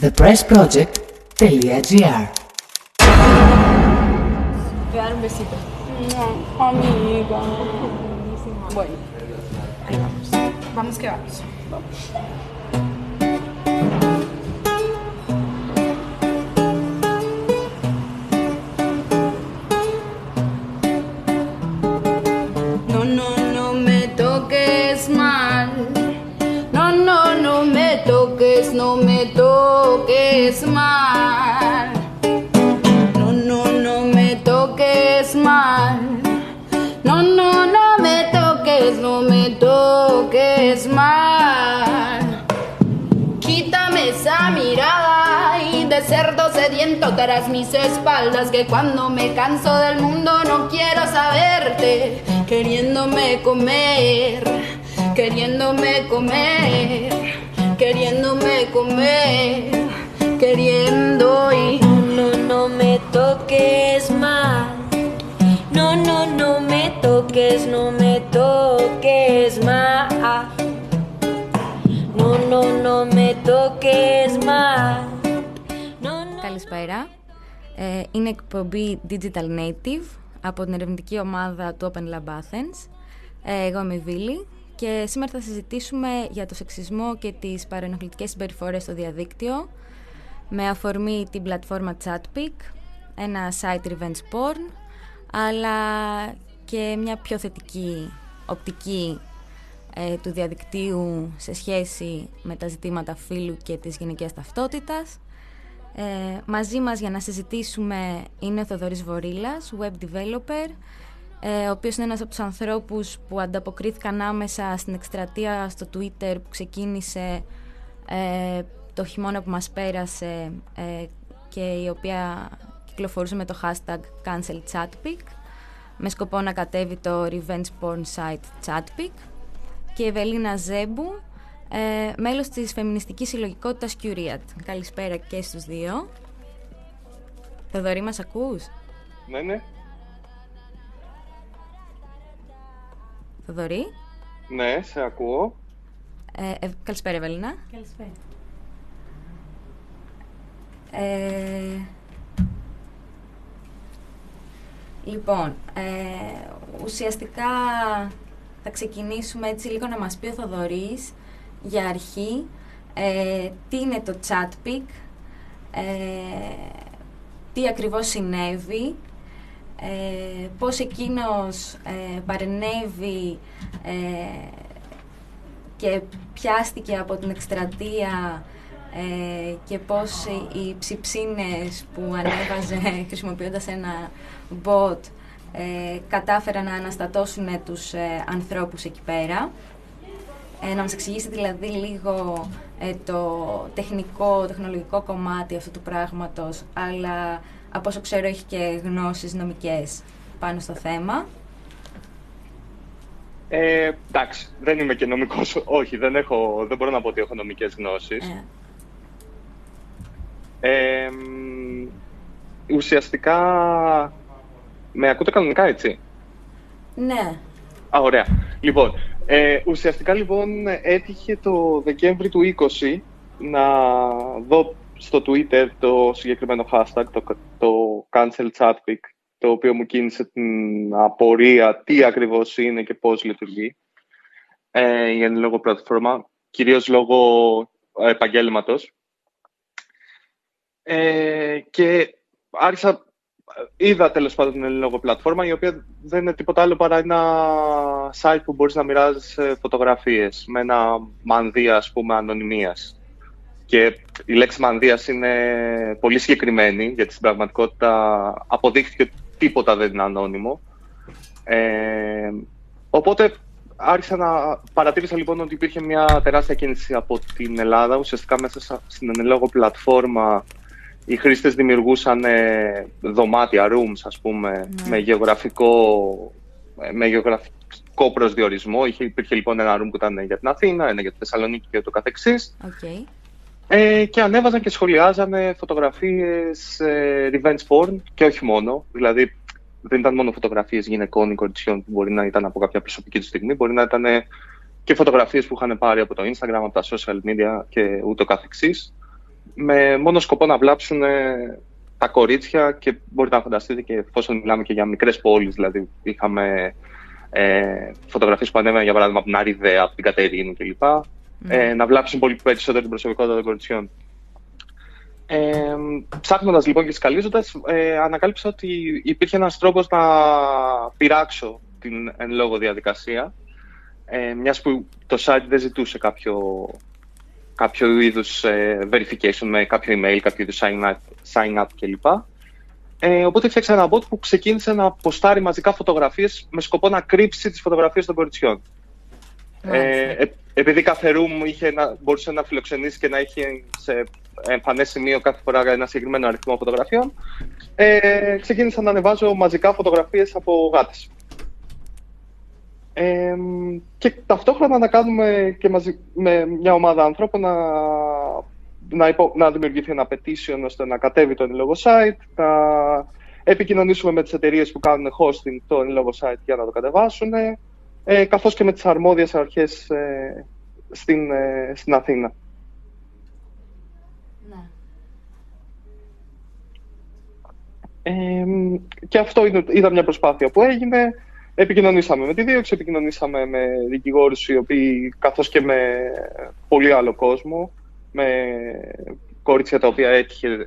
thepressproject.gr a dar un besito. Amiga. Bueno, ahí vamos. Vamos que vamos. No, mis espaldas que cuando me canso del mundo no quiero saberte, queriéndome comer, queriéndome comer, queriéndome comer, queriendo y no, no me toques más. No, no, no me toques, no me toques más. No, no, no me toques más. Ε, είναι εκπομπή Digital Native από την ερευνητική ομάδα του Open Lab Athens. Ε, εγώ είμαι η Βίλη και σήμερα θα συζητήσουμε για το σεξισμό και τις παρενοχλητικές συμπεριφορές στο διαδίκτυο με αφορμή την πλατφόρμα Chatpic, ένα site revenge porn, αλλά και μια πιο θετική οπτική ε, του διαδικτύου σε σχέση με τα ζητήματα φύλου και της γυναικείας ταυτότητας. Ε, μαζί μας για να συζητήσουμε είναι ο Θοδωρής Βορύλας, web developer, ε, ο οποίος είναι ένας από τους ανθρώπους που ανταποκρίθηκαν άμεσα στην εκστρατεία στο Twitter που ξεκίνησε ε, το χειμώνα που μας πέρασε ε, και η οποία κυκλοφορούσε με το hashtag cancel chatpic με σκοπό να κατέβει το revenge porn site chatpic. Και η Ευελίνα Ζέμπου, ε, μέλος της φεμινιστικής συλλογικότητας Curiat. Καλησπέρα και στους δύο. Θοδωρή, μας ακούς; Ναι, ναι. Θοδωρή; Ναι, σε ακούω. Ε, ε, καλησπέρα, Ευελίνα. Καλησπέρα. Ε, λοιπόν, ε, ουσιαστικά θα ξεκινήσουμε έτσι λίγο να μας πει ο Θοδωρής για αρχή ε, τι είναι το chatpic, ε, τι ακριβώς συνέβη, ε, πώς εκείνος ε, παρενέβη ε, και πιάστηκε από την εκστρατεία ε, και πώς οι- οι ψιψίνες που ανέβαζε χρησιμοποιώντας ένα bot ε, κατάφεραν να αναστατώσουν τους ε, ανθρώπους εκεί πέρα. Ε, να μας εξηγήσει δηλαδή λίγο ε, το τεχνικό, τεχνολογικό κομμάτι αυτού του πράγματος, αλλά από όσο ξέρω έχει και γνώσεις νομικές πάνω στο θέμα. Ε, εντάξει, δεν είμαι και νομικός. Όχι, δεν, έχω, δεν μπορώ να πω ότι έχω νομικές γνώσεις. Ε, Ε, μ, ουσιαστικά, με ακούτε κανονικά, έτσι; ναι, Α, ωραία. Λοιπόν, ε, ουσιαστικά λοιπόν έτυχε το Δεκέμβρη του 20 να δω στο Twitter το συγκεκριμένο hashtag, το, το cancel chatpic, το οποίο μου κίνησε την απορία τι ακριβώς είναι και πώς λειτουργεί ε, η εν λόγω πλατφόρμα, κυρίως λόγω ε, επαγγέλματος. Ε, και άρχισα είδα τέλος πάντων την ελληνικό πλατφόρμα, η οποία δεν είναι τίποτα άλλο παρά ένα site που μπορείς να μοιράζεις φωτογραφίες με ένα μανδύα, ας πούμε, ανωνυμίας. Και η λέξη μανδύας είναι πολύ συγκεκριμένη, γιατί στην πραγματικότητα αποδείχθηκε ότι τίποτα δεν είναι ανώνυμο. Ε, οπότε άρχισα να παρατήρησα λοιπόν ότι υπήρχε μια τεράστια κίνηση από την Ελλάδα. Ουσιαστικά μέσα σα- στην εν πλατφόρμα οι χρήστες δημιουργούσαν ε, δωμάτια, rooms ας πούμε, με, γεωγραφικό, ε, με γεωγραφικό προσδιορισμό. Είχε, υπήρχε λοιπόν ένα room που ήταν για την Αθήνα, ένα για τη Θεσσαλονίκη και ούτω καθεξής. οκ. Ε, και ανέβαζαν και σχολιάζανε φωτογραφίες ε, revenge porn και όχι μόνο. Δηλαδή δεν ήταν μόνο φωτογραφίες γυναικών ή κοριτσιών που μπορεί να ήταν από κάποια προσωπική του στιγμή, μπορεί να ήταν ε, και φωτογραφίες που είχαν πάρει από το Instagram, από τα social media και ούτω καθεξής. Με μόνο σκοπό να βλάψουν τα κορίτσια και μπορείτε να φανταστείτε και εφόσον μιλάμε και για μικρές πόλεις, δηλαδή είχαμε ε, φωτογραφίες που ανέβαιναν για παράδειγμα από την Αριδέα, από την Κατερίνη κλπ. Ε, να βλάψουν πολύ περισσότερο την προσωπικότητα των κοριτσιών. Ε, Ψάχνοντας λοιπόν και σκαλίζοντας, ε, ανακάλυψα ότι υπήρχε ένας τρόπος να πειράξω την εν λόγω διαδικασία. Ε, μιας που το site δεν ζητούσε κάποιο, κάποιο είδους ε, verification με κάποιο email, κάποιο είδους sign up, sign up κλπ. Ε, οπότε φτιάξα ένα bot που ξεκίνησε να ποστάρει μαζικά φωτογραφίες με σκοπό να κρύψει τις φωτογραφίες των κοριτσιών. Ε, ε, επειδή κάθε room είχε να, μπορούσε να φιλοξενήσει και να έχει σε εμφανές σημείο κάθε φορά ένα συγκεκριμένο αριθμό φωτογραφιών, ε, ξεκίνησα να ανεβάζω μαζικά φωτογραφίες από γάτες. Ε, και ταυτόχρονα να κάνουμε και μαζί με μια ομάδα ανθρώπων να, να, υπο, να δημιουργηθεί ένα petition ώστε να κατέβει το εν site, να επικοινωνήσουμε με τις εταιρείες που κάνουν hosting το εν site για να το κατεβάσουν, ε, καθώς και με τις αρμόδιες αρχές ε, στην, ε, στην Αθήνα. Ναι. Ε, και αυτό ήταν μια προσπάθεια που έγινε. Επικοινωνήσαμε με τη δίωξη, επικοινωνήσαμε με δικηγόρους οι οποίοι, καθώς και με πολύ άλλο κόσμο, με κορίτσια τα οποία έτυχε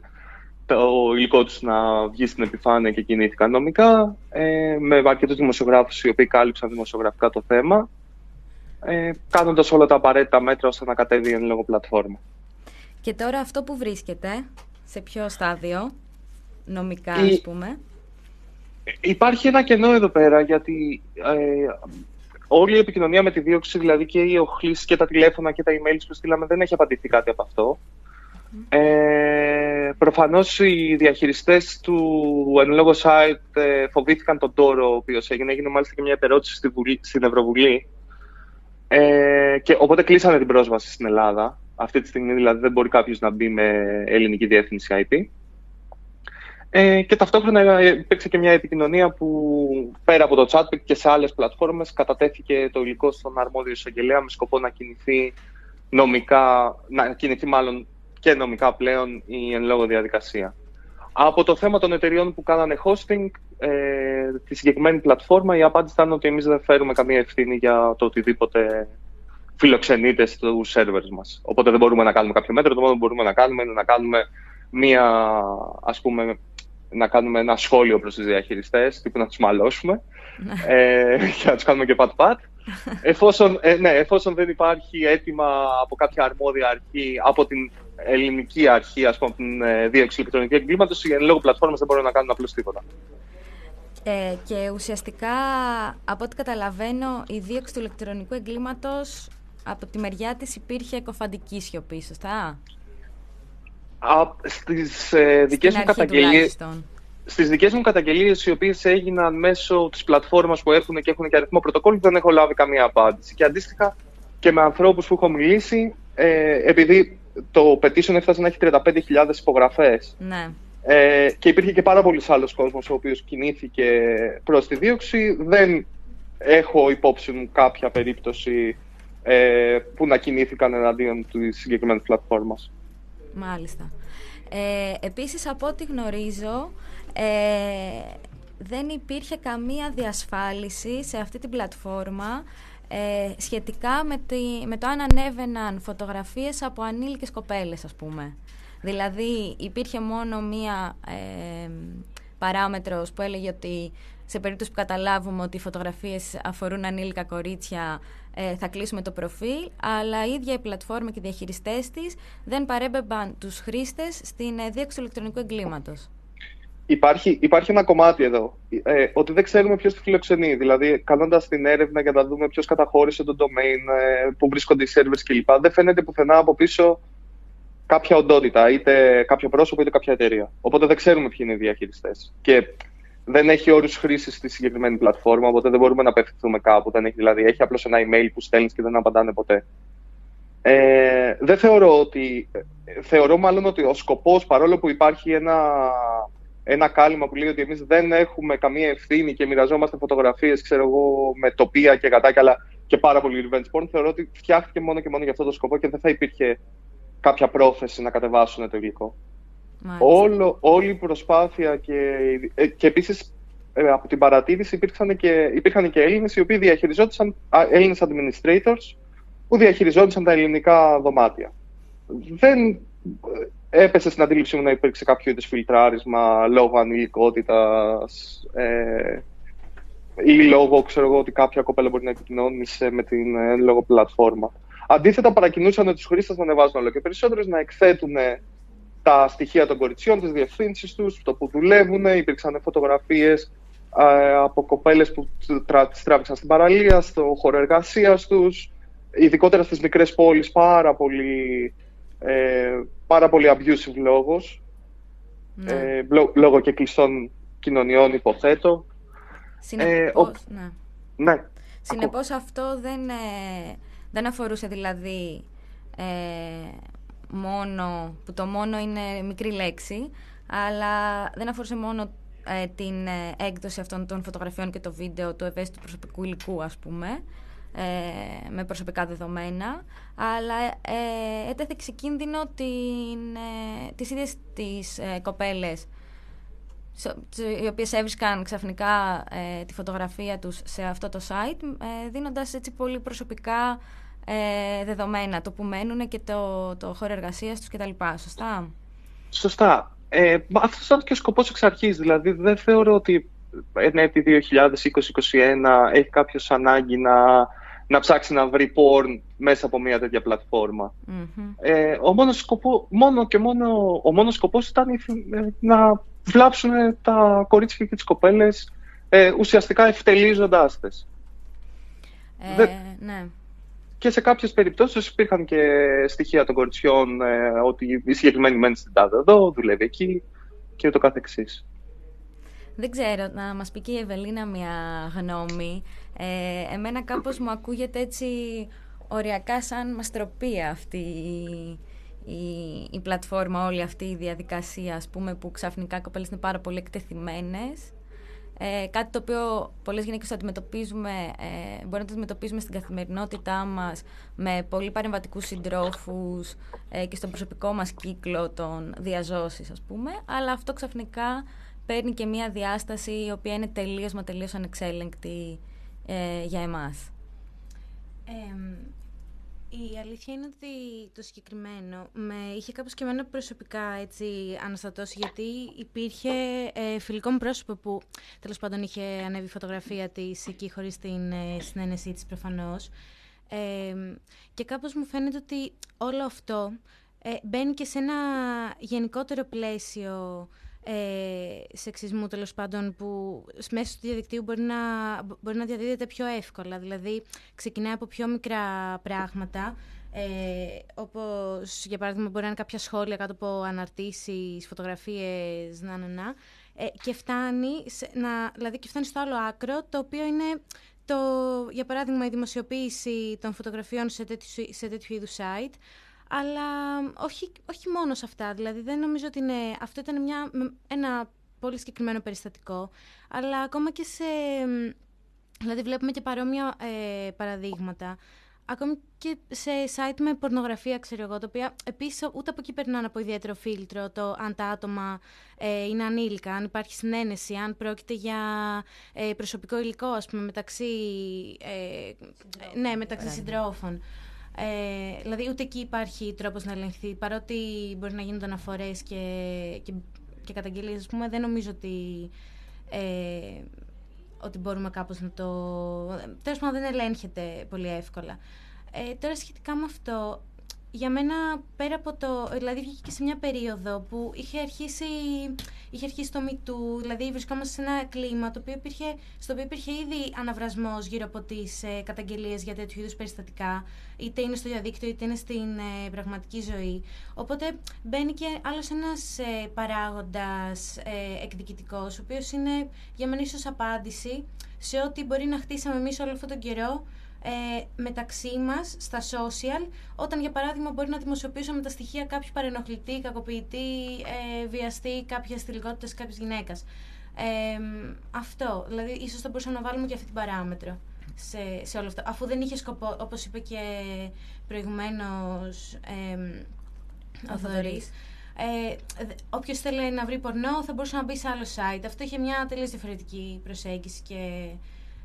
το υλικό τους να βγει στην επιφάνεια και κινήθηκαν νομικά, ε, με αρκετούς δημοσιογράφους οι οποίοι κάλυψαν δημοσιογραφικά το θέμα, ε, κάνοντας όλα τα απαραίτητα μέτρα ώστε να κατέβει εν λόγω πλατφόρμα. Και τώρα αυτό που βρίσκεται, σε ποιο στάδιο, νομικά, α ας πούμε; Υπάρχει ένα κενό εδώ πέρα, γιατί ε, όλη η επικοινωνία με τη δίωξη, δηλαδή και οι οχλήσει και τα τηλέφωνα και τα emails που στείλαμε, δεν έχει απαντηθεί κάτι από αυτό. Ε, προφανώς οι διαχειριστές του εν λόγω site ε, φοβήθηκαν τον τόρο ο οποίος έγινε. Έγινε μάλιστα και μια επερώτηση στη Βουλή, στην Ευρωβουλή. Ε, και οπότε κλείσανε την πρόσβαση στην Ελλάδα. Αυτή τη στιγμή δηλαδή δεν μπορεί κάποιος να μπει με ελληνική διεύθυνση IP. Ε, και ταυτόχρονα υπήρξε και μια επικοινωνία που πέρα από το chat και σε άλλες πλατφόρμες κατατέθηκε το υλικό στον αρμόδιο εισαγγελέα με σκοπό να κινηθεί νομικά, να κινηθεί μάλλον και νομικά πλέον η εν λόγω διαδικασία. Από το θέμα των εταιριών που κάνανε hosting, ε, τη συγκεκριμένη πλατφόρμα, η απάντηση ήταν ότι εμείς δεν φέρουμε καμία ευθύνη για το οτιδήποτε φιλοξενείται στους servers μας. Οπότε δεν μπορούμε να κάνουμε κάποιο μέτρο, το μόνο που μπορούμε να κάνουμε είναι να κάνουμε μία, ας πούμε, να κάνουμε ένα σχόλιο προς τους διαχειριστές, τύπου να τους μαλώσουμε ναι. ε, και να τους κάνουμε και πατ-πατ. εφόσον, ε, ναι, εφόσον δεν υπάρχει έτοιμα από κάποια αρμόδια αρχή, από την ελληνική αρχή, ας πούμε, την ε, δίωξη ηλεκτρονικού εγκλήματος, οι εν λόγω πλατφόρμες δεν μπορούν να κάνουν απλώς τίποτα. Ε, και ουσιαστικά, από ό,τι καταλαβαίνω, η δίωξη του ηλεκτρονικού εγκλήματος από τη μεριά της υπήρχε κοφαντική σιωπή, σωστά; Α, στις ε, δικές μου καταγγελίες... Στις δικές μου καταγγελίες, οι οποίες έγιναν μέσω της πλατφόρμας που έχουν και έχουν και αριθμό πρωτοκόλλου, δεν έχω λάβει καμία απάντηση. Και αντίστοιχα και με ανθρώπους που έχω μιλήσει, ε, επειδή το petition έφτασε να έχει 35.000 υπογραφές. Ναι. Ε, και υπήρχε και πάρα πολλοί άλλος κόσμος ο οποίος κινήθηκε προς τη δίωξη. Δεν έχω υπόψη μου κάποια περίπτωση ε, που να κινήθηκαν εναντίον της συγκεκριμένης πλατφόρμας. Μάλιστα. Ε, επίσης, από ό,τι γνωρίζω, ε, δεν υπήρχε καμία διασφάλιση σε αυτή την πλατφόρμα ε, σχετικά με, τη, με το αν ανέβαιναν φωτογραφίες από ανήλικες κοπέλες, ας πούμε. Δηλαδή, υπήρχε μόνο μία ε, παράμετρος που έλεγε ότι σε περίπτωση που καταλάβουμε ότι οι φωτογραφίες αφορούν ανήλικα κορίτσια ε, θα κλείσουμε το προφίλ, αλλά η ίδια η πλατφόρμα και οι διαχειριστές της δεν παρέμπεμπαν τους χρήστες στην ε, δίωξη του ηλεκτρονικού εγκλήματος. Υπάρχει, υπάρχει ένα κομμάτι εδώ, ε, ότι δεν ξέρουμε ποιος τη φιλοξενεί. Δηλαδή, κάνοντας την έρευνα για να δούμε ποιος καταχώρησε το domain, ε, πού βρίσκονται οι servers κλπ., δεν φαίνεται πουθενά από πίσω κάποια οντότητα, είτε κάποιο πρόσωπο είτε κάποια εταιρεία. Οπότε δεν ξέρουμε ποιοι είναι οι διαχειριστές. Και δεν έχει όρους χρήσης στη συγκεκριμένη πλατφόρμα, οπότε δεν μπορούμε να απευθυνθούμε κάπου. Δεν έχει, δηλαδή, έχει απλώς ένα email που στέλνεις και δεν απαντάνε ποτέ. Ε, δεν θεωρώ ότι. Θεωρώ μάλλον ότι ο σκοπός, παρόλο που υπάρχει ένα ένα κάλυμα που λέει ότι εμείς δεν έχουμε καμία ευθύνη και μοιραζόμαστε φωτογραφίες, ξέρω εγώ, με τοπία και κατάκια, αλλά και πάρα πολύ revenge porn, θεωρώ ότι φτιάχτηκε μόνο και μόνο για αυτό το σκοπό και δεν θα υπήρχε κάποια πρόθεση να κατεβάσουν το υλικό. Όλο, όλη η προσπάθεια και, ε, και επίσης ε, από την παρατήρηση υπήρξαν και, υπήρχαν και Έλληνες οι οποίοι διαχειριζόντουσαν, Έλληνες administrators που διαχειριζόντουσαν τα ελληνικά δωμάτια. Δεν ε, έπεσε στην αντίληψή μου να υπήρξε κάποιο είδους φιλτράρισμα λόγω ανηλικότητας ε, ή λόγω, ξέρω εγώ, ότι κάποια κοπέλα μπορεί να επικοινώνησε με την ε, λόγω πλατφόρμα. Αντίθετα, παρακινούσαν τους χρήστες να ανεβάζουν όλο και περισσότερο, να εκθέτουν τα στοιχεία των κοριτσιών, τις διευθύνσεις τους, το που δουλεύουν. Υπήρξαν φωτογραφίες ε, από κοπέλες που τις τράβηξαν στην παραλία, στο χώρο εργασίας τους. Ειδικότερα στις μικρές πόλεις, πάρα πολύ, ε, πάρα πολύ abusive λόγος. Ναι. Ε, λόγω και κλειστών κοινωνιών, υποθέτω. Συνεπώς, ε, ναι. ναι. Συνεπώς αυτό δεν, ε, δεν αφορούσε δηλαδή ε, μόνο, που το μόνο είναι μικρή λέξη, αλλά δεν αφορούσε μόνο ε, την ε, έκδοση αυτών των φωτογραφιών και το βίντεο του ευαίσθητου προσωπικού υλικού, ας πούμε, ε, με προσωπικά δεδομένα, αλλά ε, έτεθε κίνδυνο την, ε, τις ίδιες τις ε, κοπέλες οι οποίες έβρισκαν ξαφνικά ε, τη φωτογραφία τους σε αυτό το site, ε, δίνοντας έτσι πολύ προσωπικά ε, δεδομένα, το που μένουν και το, το χώρο εργασίας τους κτλ. Σωστά; Σωστά. Ε, αυτό ήταν και ο σκοπός εξ αρχής. Δηλαδή δεν θεωρώ ότι εν έτη 2020-2021 έχει κάποιος ανάγκη να, να ψάξει να βρει porn μέσα από μια τέτοια Ε, ο μόνος σκοπό, μόνο και μόνο, ο μόνος σκοπός ήταν να βλάψουν τα κορίτσια και τις κοπέλες ε, ουσιαστικά ευτελίζοντάς τες. Ε, ναι. Και σε κάποιες περιπτώσεις υπήρχαν και στοιχεία των κοριτσιών ε, ότι η συγκεκριμένη μένει στην τάδε εδώ, δουλεύει εκεί και ούτω καθεξής. Δεν ξέρω, να μας πει και η Ευελίνα μια γνώμη. Ε, εμένα κάπως μου ακούγεται έτσι οριακά σαν μαστροπία αυτή η, η, η πλατφόρμα, όλη αυτή η διαδικασία, ας πούμε, που ξαφνικά κοπέλες είναι πάρα πολύ εκτεθειμένες. Ε, κάτι το οποίο πολλές γυναίκες το αντιμετωπίζουμε, ε, μπορεί να το αντιμετωπίζουμε στην καθημερινότητά μας με πολύ παρεμβατικούς συντρόφους ε, και στον προσωπικό μας κύκλο των διαζώσης, ας πούμε, αλλά αυτό ξαφνικά παίρνει και μια διάσταση η οποία είναι τελείως μα τελείως ανεξέλεγκτη ε, για εμάς. Η αλήθεια είναι ότι το συγκεκριμένο με είχε κάπως και εμένα προσωπικά έτσι αναστατώσει γιατί υπήρχε ε, φιλικό μου πρόσωπο που τέλος πάντων είχε ανέβει φωτογραφία της εκεί χωρίς την ε, συνένεσή της προφανώς. Ε, και κάπως μου φαίνεται ότι όλο αυτό ε, μπαίνει και σε ένα γενικότερο πλαίσιο ε, σεξισμού τέλος πάντων που μέσω του διαδικτύου μπορεί να, μπορεί να διαδίδεται πιο εύκολα. Δηλαδή ξεκινάει από πιο μικρά πράγματα. Ε, όπως για παράδειγμα μπορεί να είναι κάποια σχόλια κάτω από αναρτήσεις, φωτογραφίες, να, να, να. Ε, και, φτάνει να, δηλαδή, και φτάνει στο άλλο άκρο το οποίο είναι το, για παράδειγμα η δημοσιοποίηση των φωτογραφιών σε τέτοιου, σε τέτοιου είδους site αλλά όχι, όχι μόνο σε αυτά. Δηλαδή δεν νομίζω ότι είναι... Αυτό ήταν μια, ένα πολύ συγκεκριμένο περιστατικό. Αλλά ακόμα και σε... Δηλαδή βλέπουμε και παρόμοια ε, παραδείγματα. Ακόμη και σε site με πορνογραφία, ξέρω εγώ, το οποίο επίσης ούτε από εκεί περνάνε από ιδιαίτερο φίλτρο το αν τα άτομα ε, είναι ανήλικα, αν υπάρχει συνένεση, αν πρόκειται για ε, προσωπικό υλικό, ας πούμε, μεταξύ, ε, ναι, μεταξύ συντρόφων. Ε, δηλαδή ούτε εκεί υπάρχει τρόπος να ελεγχθεί, παρότι μπορεί να γίνονται αναφορές και, και, και καταγγελίες, ας πούμε, δεν νομίζω ότι, ε, ότι μπορούμε κάπως να το... Τέλος πάντων δεν ελέγχεται πολύ εύκολα. Ε, τώρα σχετικά με αυτό, για μένα πέρα από το. Δηλαδή, βγήκε και σε μια περίοδο που είχε αρχίσει, είχε αρχίσει το MeToo, δηλαδή βρισκόμαστε σε ένα κλίμα το οποίο υπήρχε, στο οποίο υπήρχε ήδη αναβρασμός γύρω από τις ε, καταγγελίες για τέτοιου είδους περιστατικά, είτε είναι στο διαδίκτυο είτε είναι στην ε, πραγματική ζωή. Οπότε μπαίνει και άλλος ένας ε, παράγοντας ε, εκδικητικός, ο οποίος είναι για μένα ίσως απάντηση σε ό,τι μπορεί να χτίσαμε εμείς όλο αυτόν τον καιρό ε, μεταξύ μας στα social, όταν για παράδειγμα μπορεί να δημοσιοποιήσουμε τα στοιχεία κάποιου παρενοχλητή, κακοποιητή, ε, βιαστή, κάποια θηλυκότητα κάποια γυναίκα. Ε, αυτό. Δηλαδή, ίσως θα μπορούσαμε να βάλουμε και αυτή την παράμετρο σε, σε όλο αυτό. Αφού δεν είχε σκοπό, όπως είπε και προηγουμένως. Ε, ο Θοδωρής. Ε, Όποιος θέλει να βρει πορνό θα μπορούσε να μπει σε άλλο site. Αυτό είχε μια τελείως διαφορετική προσέγγιση και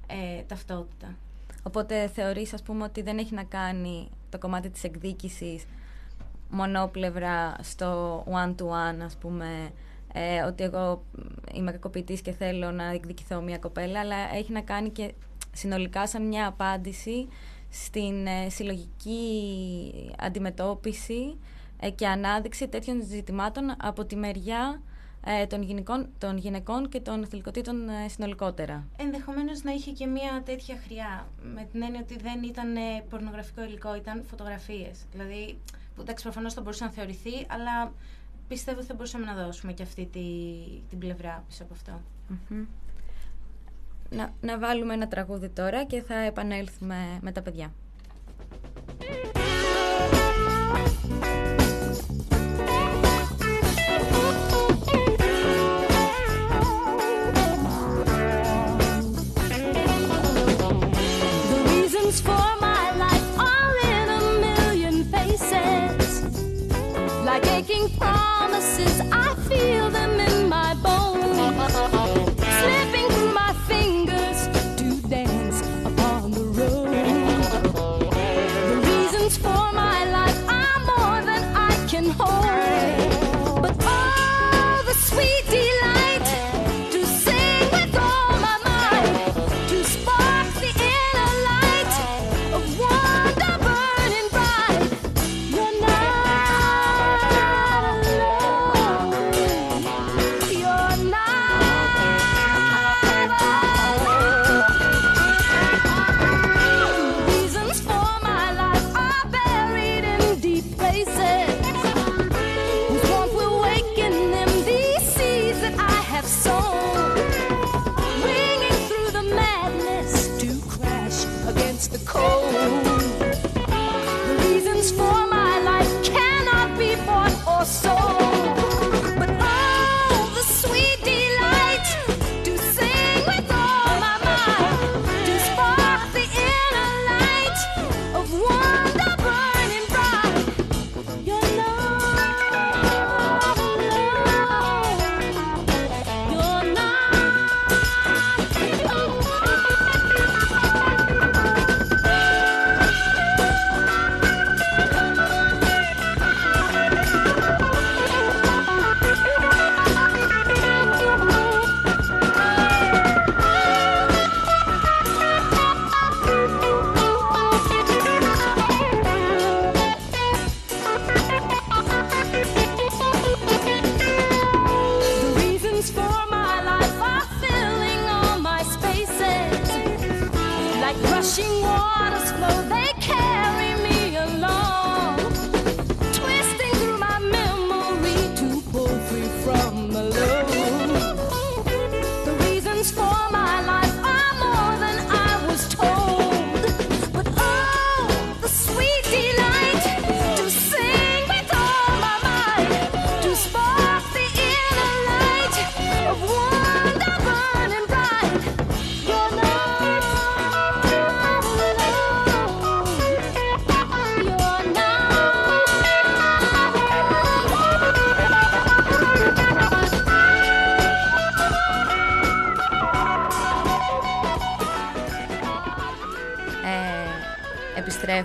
ε, ταυτότητα. Οπότε θεωρείς ας πούμε ότι δεν έχει να κάνει το κομμάτι της εκδίκησης μονόπλευρα στο one-to-one ας πούμε ε, ότι εγώ είμαι κακοποιητής και θέλω να εκδικηθώ μια κοπέλα αλλά έχει να κάνει και συνολικά σαν μια απάντηση στην ε, συλλογική αντιμετώπιση ε, και ανάδειξη τέτοιων ζητημάτων από τη μεριά ε, των, γυναικών, των γυναικών και των θηλυκοτήτων ε, συνολικότερα. Ενδεχομένως να είχε και μια τέτοια χρειά, με την έννοια ότι δεν ήταν ε, πορνογραφικό υλικό, ήταν φωτογραφίες. Δηλαδή, που εντάξει προφανώς θα μπορούσε να θεωρηθεί, αλλά πιστεύω ότι θα μπορούσαμε να δώσουμε και αυτή τη, την πλευρά πίσω από αυτό. Να, να βάλουμε ένα τραγούδι τώρα και θα επανέλθουμε με τα παιδιά.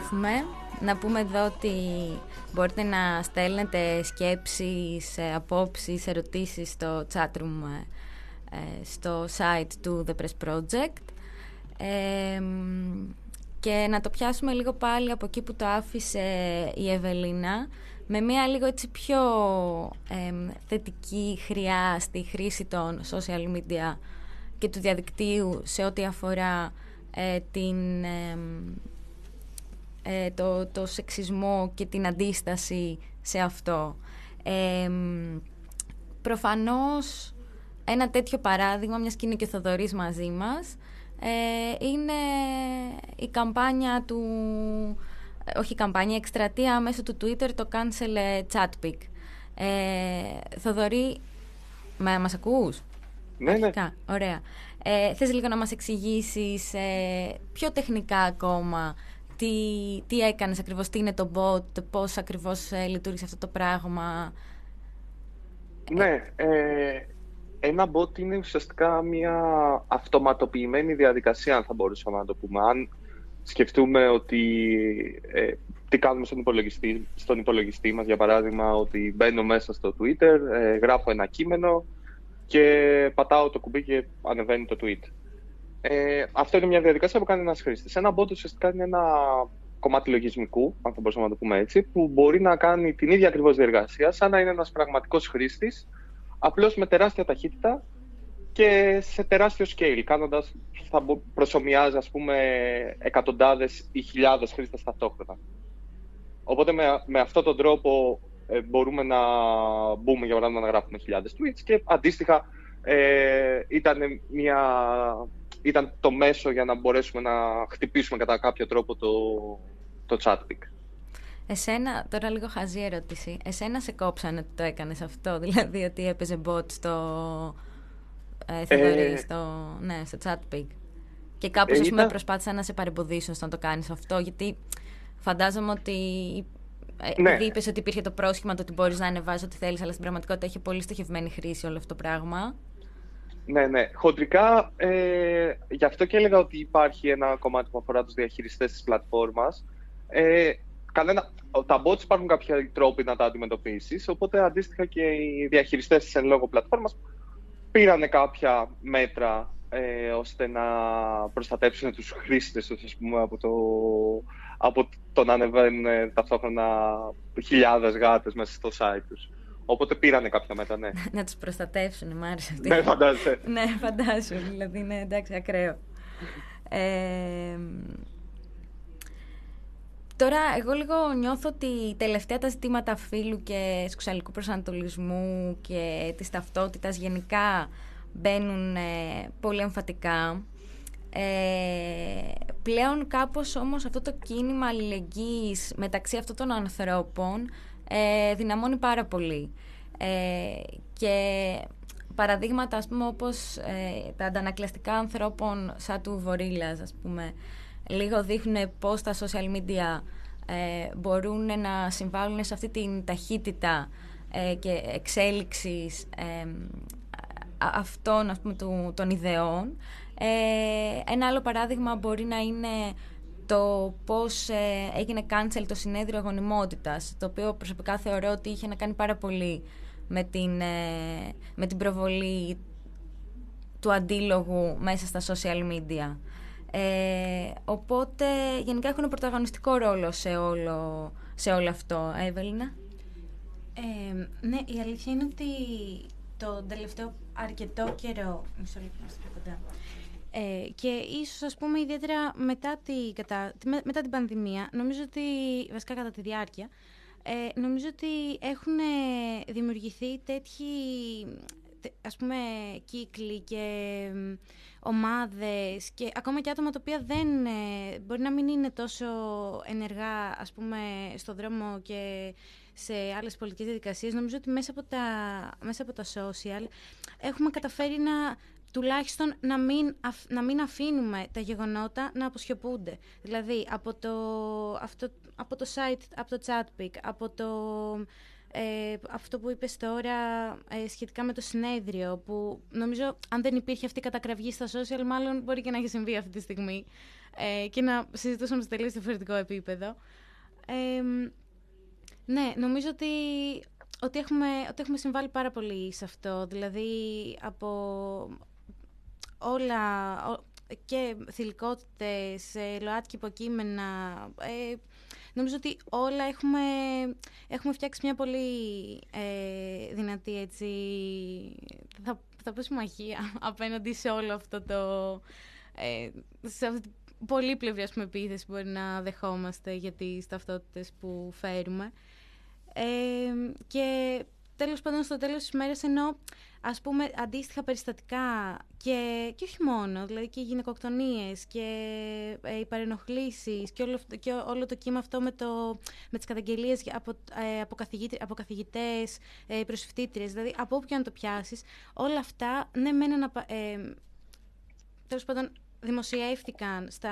Επιστρέφουμε. Να πούμε εδώ ότι μπορείτε να στέλνετε σκέψεις, ε, απόψεις, ερωτήσεις στο chatroom ε, ε, στο site του The Press Project. Ε, μ, και να το πιάσουμε λίγο πάλι από εκεί που το άφησε η Ευελίνα με μια λίγο έτσι πιο εμ, θετική χρειά στη χρήση των social media και του διαδικτύου σε ό,τι αφορά ε, την, εμ, ε, το, το σεξισμό και την αντίσταση σε αυτό. Εμ, προφανώς ένα τέτοιο παράδειγμα, μιας και είναι και ο Θοδωρής μαζί μας, ε, είναι η καμπάνια του, ε, όχι η καμπάνια, η εκστρατεία μέσω του Twitter, το cancel chatpic. Ε, Θοδωρή, μα, μας ακούς; Ναι, ναι. Αρχικά, ωραία. Ε, θες λίγο να μας εξηγήσεις ε, πιο τεχνικά ακόμα τι, τι έκανες ακριβώς, τι είναι το bot, πώς ακριβώς ε, λειτουργήσε αυτό το πράγμα. Ναι, ε, ένα bot είναι ουσιαστικά μια αυτοματοποιημένη διαδικασία, αν θα μπορούσαμε να το πούμε. Αν σκεφτούμε ότι ε, τι κάνουμε στον υπολογιστή, στον υπολογιστή μας, για παράδειγμα, ότι μπαίνω μέσα στο Twitter, ε, γράφω ένα κείμενο και πατάω το κουμπί και ανεβαίνει το tweet. Ε, αυτό είναι μια διαδικασία που κάνει ένας χρήστης. Ένα bot ουσιαστικά είναι ένα κομμάτι λογισμικού, αν θα μπορούσαμε να το πούμε έτσι, που μπορεί να κάνει την ίδια ακριβώς διεργασία, σαν να είναι ένας πραγματικός χρήστης, απλώς με τεράστια ταχύτητα και σε τεράστιο scale, κάνοντας, θα προσωμιάζει, ας πούμε, εκατοντάδες ή χιλιάδες χρήστες ταυτόχρονα. Οπότε με, με αυτόν τον τρόπο ε, μπορούμε να μπούμε, για παράδειγμα, να γράφουμε χιλιάδες tweets και αντίστοιχα ε, ήταν, μια, ήταν το μέσο για να μπορέσουμε να χτυπήσουμε κατά κάποιο τρόπο το, το chatpic. Εσένα, τώρα λίγο χαζή ερώτηση, εσένα σε κόψανε ότι το έκανες αυτό, δηλαδή ότι έπαιζε bot στο, ε, ε στο, ναι, στο chatpic. Και κάπως, ε, ας πούμε, προσπάθησαν να σε παρεμποδίσουν στο να το κάνεις αυτό, γιατί φαντάζομαι ότι ε, ναι. Επειδή είπες ότι υπήρχε το πρόσχημα το ότι μπορείς να ανεβάζεις ό,τι θέλεις, αλλά στην πραγματικότητα έχει πολύ στοχευμένη χρήση όλο αυτό το πράγμα. Ναι, ναι. Χοντρικά, ε, γι' αυτό και έλεγα ότι υπάρχει ένα κομμάτι που αφορά τους διαχειριστές της πλατφόρμας. Ε, κανένα, τα bots υπάρχουν κάποια τρόποι να τα αντιμετωπίσεις, οπότε αντίστοιχα και οι διαχειριστές της εν λόγω πλατφόρμας πήραν κάποια μέτρα ε, ώστε να προστατεύσουν τους χρήστες τους, πούμε, από το, από το να ανεβαίνουν ε, ταυτόχρονα χιλιάδες γάτες μέσα στο site τους. Οπότε πήρανε κάποια μέτρα, ναι. να τους προστατεύσουν, μ' άρεσε αυτή. ναι, φαντάζεσαι. ναι, φαντάζομαι, δηλαδή, ναι, εντάξει, ακραίο. Ε, Τώρα, εγώ λίγο νιώθω ότι τελευταία τα ζητήματα φύλου και σεξουαλικού προσανατολισμού και της ταυτότητας γενικά μπαίνουν ε, πολύ εμφατικά. Ε, πλέον κάπως όμως αυτό το κίνημα αλληλεγγύης μεταξύ αυτών των ανθρώπων ε, δυναμώνει πάρα πολύ. Ε, και παραδείγματα ας πούμε όπως ε, τα αντανακλαστικά ανθρώπων σαν του Βορίλας ας πούμε λίγο δείχνουν πώς τα social media ε, μπορούν να συμβάλλουν σε αυτή την ταχύτητα και εξέλιξης αυτών ας πούμε, του, των ιδεών. Ε, ένα άλλο παράδειγμα μπορεί να είναι το πώς ε, έγινε cancel το συνέδριο αγωνιμότητας, το οποίο προσωπικά θεωρώ ότι είχε να κάνει πάρα πολύ με την, ε, με την προβολή του αντίλογου μέσα στα social media. Ε, οπότε γενικά έχουν πρωταγωνιστικό ρόλο σε όλο, σε όλο αυτό. Εύελινα. Ε, ναι, η αλήθεια είναι ότι το τελευταίο αρκετό καιρό. Μισό λεπτό να κοντά. Ε, και ίσως ας πούμε ιδιαίτερα μετά, τη, κατά, μετά την πανδημία, νομίζω ότι, βασικά κατά τη διάρκεια, ε, νομίζω ότι έχουν δημιουργηθεί τέτοιοι ας πούμε κύκλοι και ομάδες και ακόμα και άτομα τα οποία δεν ε, μπορεί να μην είναι τόσο ενεργά ας πούμε στο δρόμο και σε άλλες πολιτικές διαδικασίες, νομίζω ότι μέσα από τα, μέσα από τα social έχουμε καταφέρει να τουλάχιστον να μην, να μην αφήνουμε τα γεγονότα να αποσιωπούνται. Δηλαδή, από το, αυτό, από το site, από το chatpic, από το, ε, αυτό που είπες τώρα ε, σχετικά με το συνέδριο, που νομίζω αν δεν υπήρχε αυτή η κατακραυγή στα social, μάλλον μπορεί και να έχει συμβεί αυτή τη στιγμή ε, και να συζητούσαμε σε τελείως διαφορετικό επίπεδο. Ε, ναι, νομίζω ότι, ότι, έχουμε, ότι έχουμε συμβάλει πάρα πολύ σε αυτό. Δηλαδή, από όλα και θηλυκότητες, ε, ΛΟΑΤΚΙ υποκείμενα, ε, νομίζω ότι όλα έχουμε, έχουμε φτιάξει μια πολύ ε, δυνατή έτσι, θα, θα πω συμμαχία απέναντι σε όλο αυτό το, ε, σε αυτή την πολύπλευρη ας πούμε, επίθεση που μπορεί να δεχόμαστε για τις ταυτότητες που φέρουμε. Και τέλος πάντων στο τέλος της μέρας ενώ ας πούμε αντίστοιχα περιστατικά και, και όχι μόνο, δηλαδή και οι γυναικοκτονίες και ε, οι παρενοχλήσεις και όλο, και όλο το κύμα αυτό με, το, με τις καταγγελίες από, ε, από, από καθηγητές, ε, προσφυτήτριες, δηλαδή από όπου και αν το πιάσεις, όλα αυτά ναι μεν να... Ε, τέλος πάντων δημοσιεύτηκαν στα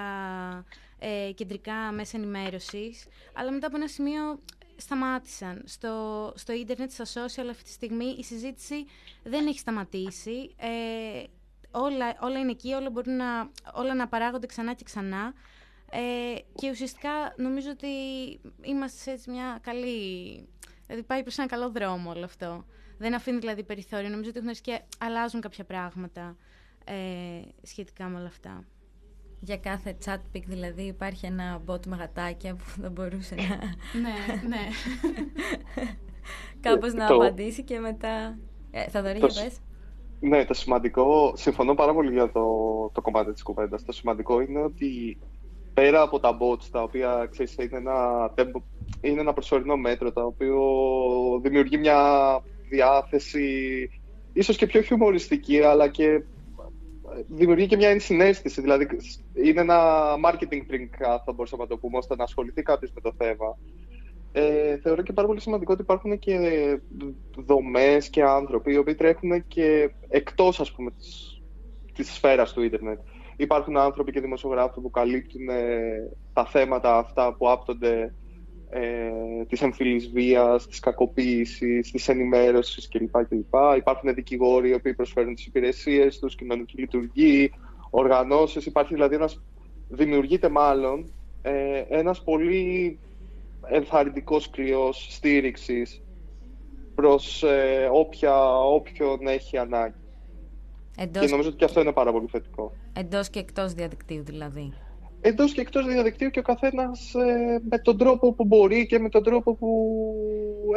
ε, κεντρικά μέσα ενημέρωσης, αλλά μετά από ένα σημείο σταμάτησαν. Στο, στο ίντερνετ, στα social αυτή τη στιγμή η συζήτηση δεν έχει σταματήσει. Ε, όλα, όλα είναι εκεί, όλα μπορούν να, όλα να παράγονται ξανά και ξανά. Ε, και ουσιαστικά νομίζω ότι είμαστε σε μια καλή... Δηλαδή πάει προς ένα καλό δρόμο όλο αυτό. Δεν αφήνει δηλαδή περιθώριο. Νομίζω ότι έχουν και αλλάζουν κάποια πράγματα ε, σχετικά με όλα αυτά. Για κάθε chat pic δηλαδή υπάρχει ένα bot με γατάκια που θα μπορούσε να... ναι, ναι. Κάπως να απαντήσει και μετά... Ε, θα δωρεί, το... πες. Ναι, το σημαντικό, συμφωνώ πάρα πολύ για το, το κομμάτι της κουβέντας. Το σημαντικό είναι ότι πέρα από τα bots, τα οποία ξέρεις, είναι, ένα, είναι ένα προσωρινό μέτρο, το οποίο δημιουργεί μια διάθεση ίσως και πιο χιουμοριστική, αλλά και δημιουργεί και μια ενσυναίσθηση. Δηλαδή, είναι ένα marketing print, θα μπορούσαμε να το πούμε, ώστε να ασχοληθεί κάποιος με το θέμα. Ε, θεωρώ και πάρα πολύ σημαντικό ότι υπάρχουν και δομές και άνθρωποι οι οποίοι τρέχουν και εκτός ας πούμε της, της σφαίρας του ίντερνετ. Υπάρχουν άνθρωποι και δημοσιογράφοι που καλύπτουν ε, τα θέματα αυτά που άπτονται ε, της εμφυλής βίας, της κακοποίησης, της ενημέρωσης κλπ. κλπ. Υπάρχουν δικηγόροι οι οποίοι προσφέρουν τις υπηρεσίες τους, κοινωνική λειτουργή, οργανώσεις. Υπάρχει δηλαδή ένας, δημιουργείται μάλλον ε, ένας πολύ ενθαρρυντικός κρυός στήριξης προς ε, όποια, όποιον έχει ανάγκη. Εντός... Και νομίζω ότι και αυτό είναι πάρα πολύ θετικό. Εντός και εκτός διαδικτύου δηλαδή. Εντός και εκτός διαδικτύου και ο καθένας ε, με τον τρόπο που μπορεί και με τον τρόπο που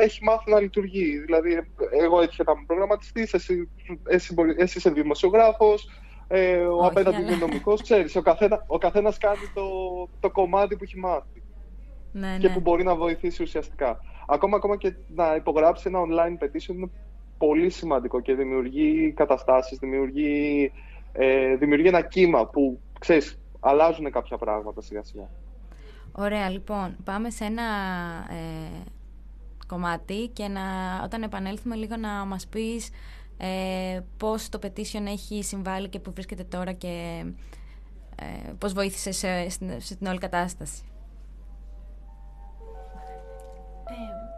έχει μάθει να λειτουργεί. Δηλαδή, εγώ έτυχε να είμαι προγραμματιστής, εσύ, εσύ, εσύ είσαι δημοσιογράφος, ε, ο Όχι, απέναντι είναι νομικός, ξέρεις, ο, καθένα, ο καθένας κάνει το, το κομμάτι που έχει μάθει ναι, και ναι. που μπορεί να βοηθήσει ουσιαστικά. Ακόμα, ακόμα και να υπογράψει ένα online petition είναι πολύ σημαντικό και δημιουργεί καταστάσεις, δημιουργεί, ε, δημιουργεί ένα κύμα που, ξέρεις, αλλάζουν κάποια πράγματα σιγά σιγά. Ωραία, λοιπόν, πάμε σε ένα ε, κομμάτι και να, όταν επανέλθουμε λίγο να μας πεις ε, πώς το petition έχει συμβάλει και που βρίσκεται τώρα και ε, πώς βοήθησες σε, σε, στην όλη κατάσταση. Damn.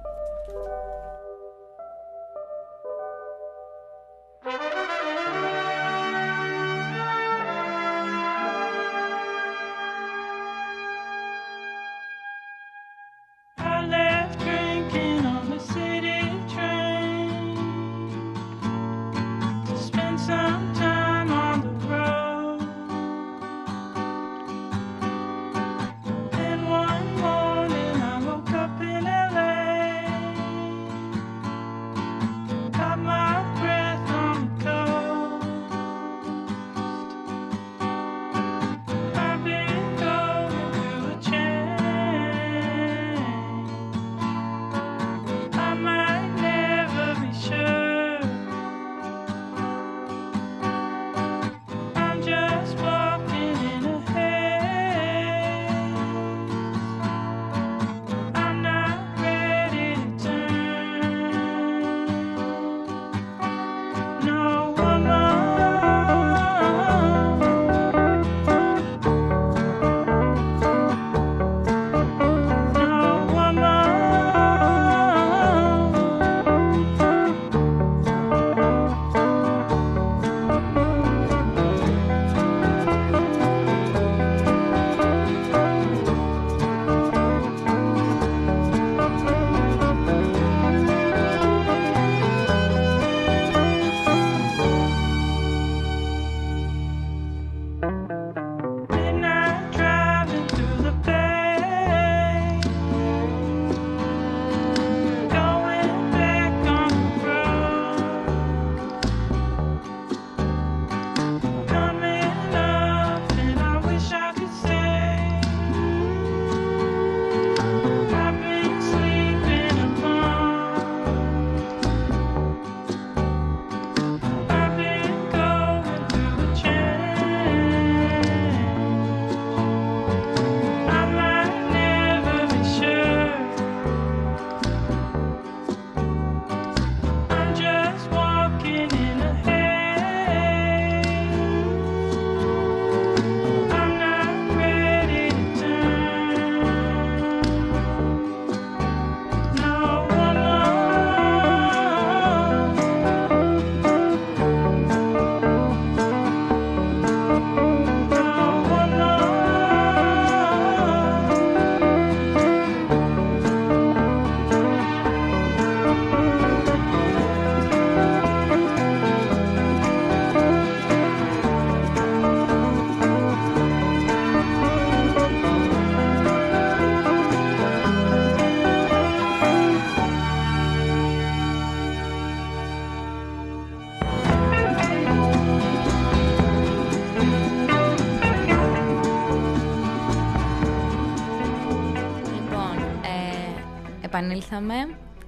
Επανήλθαμε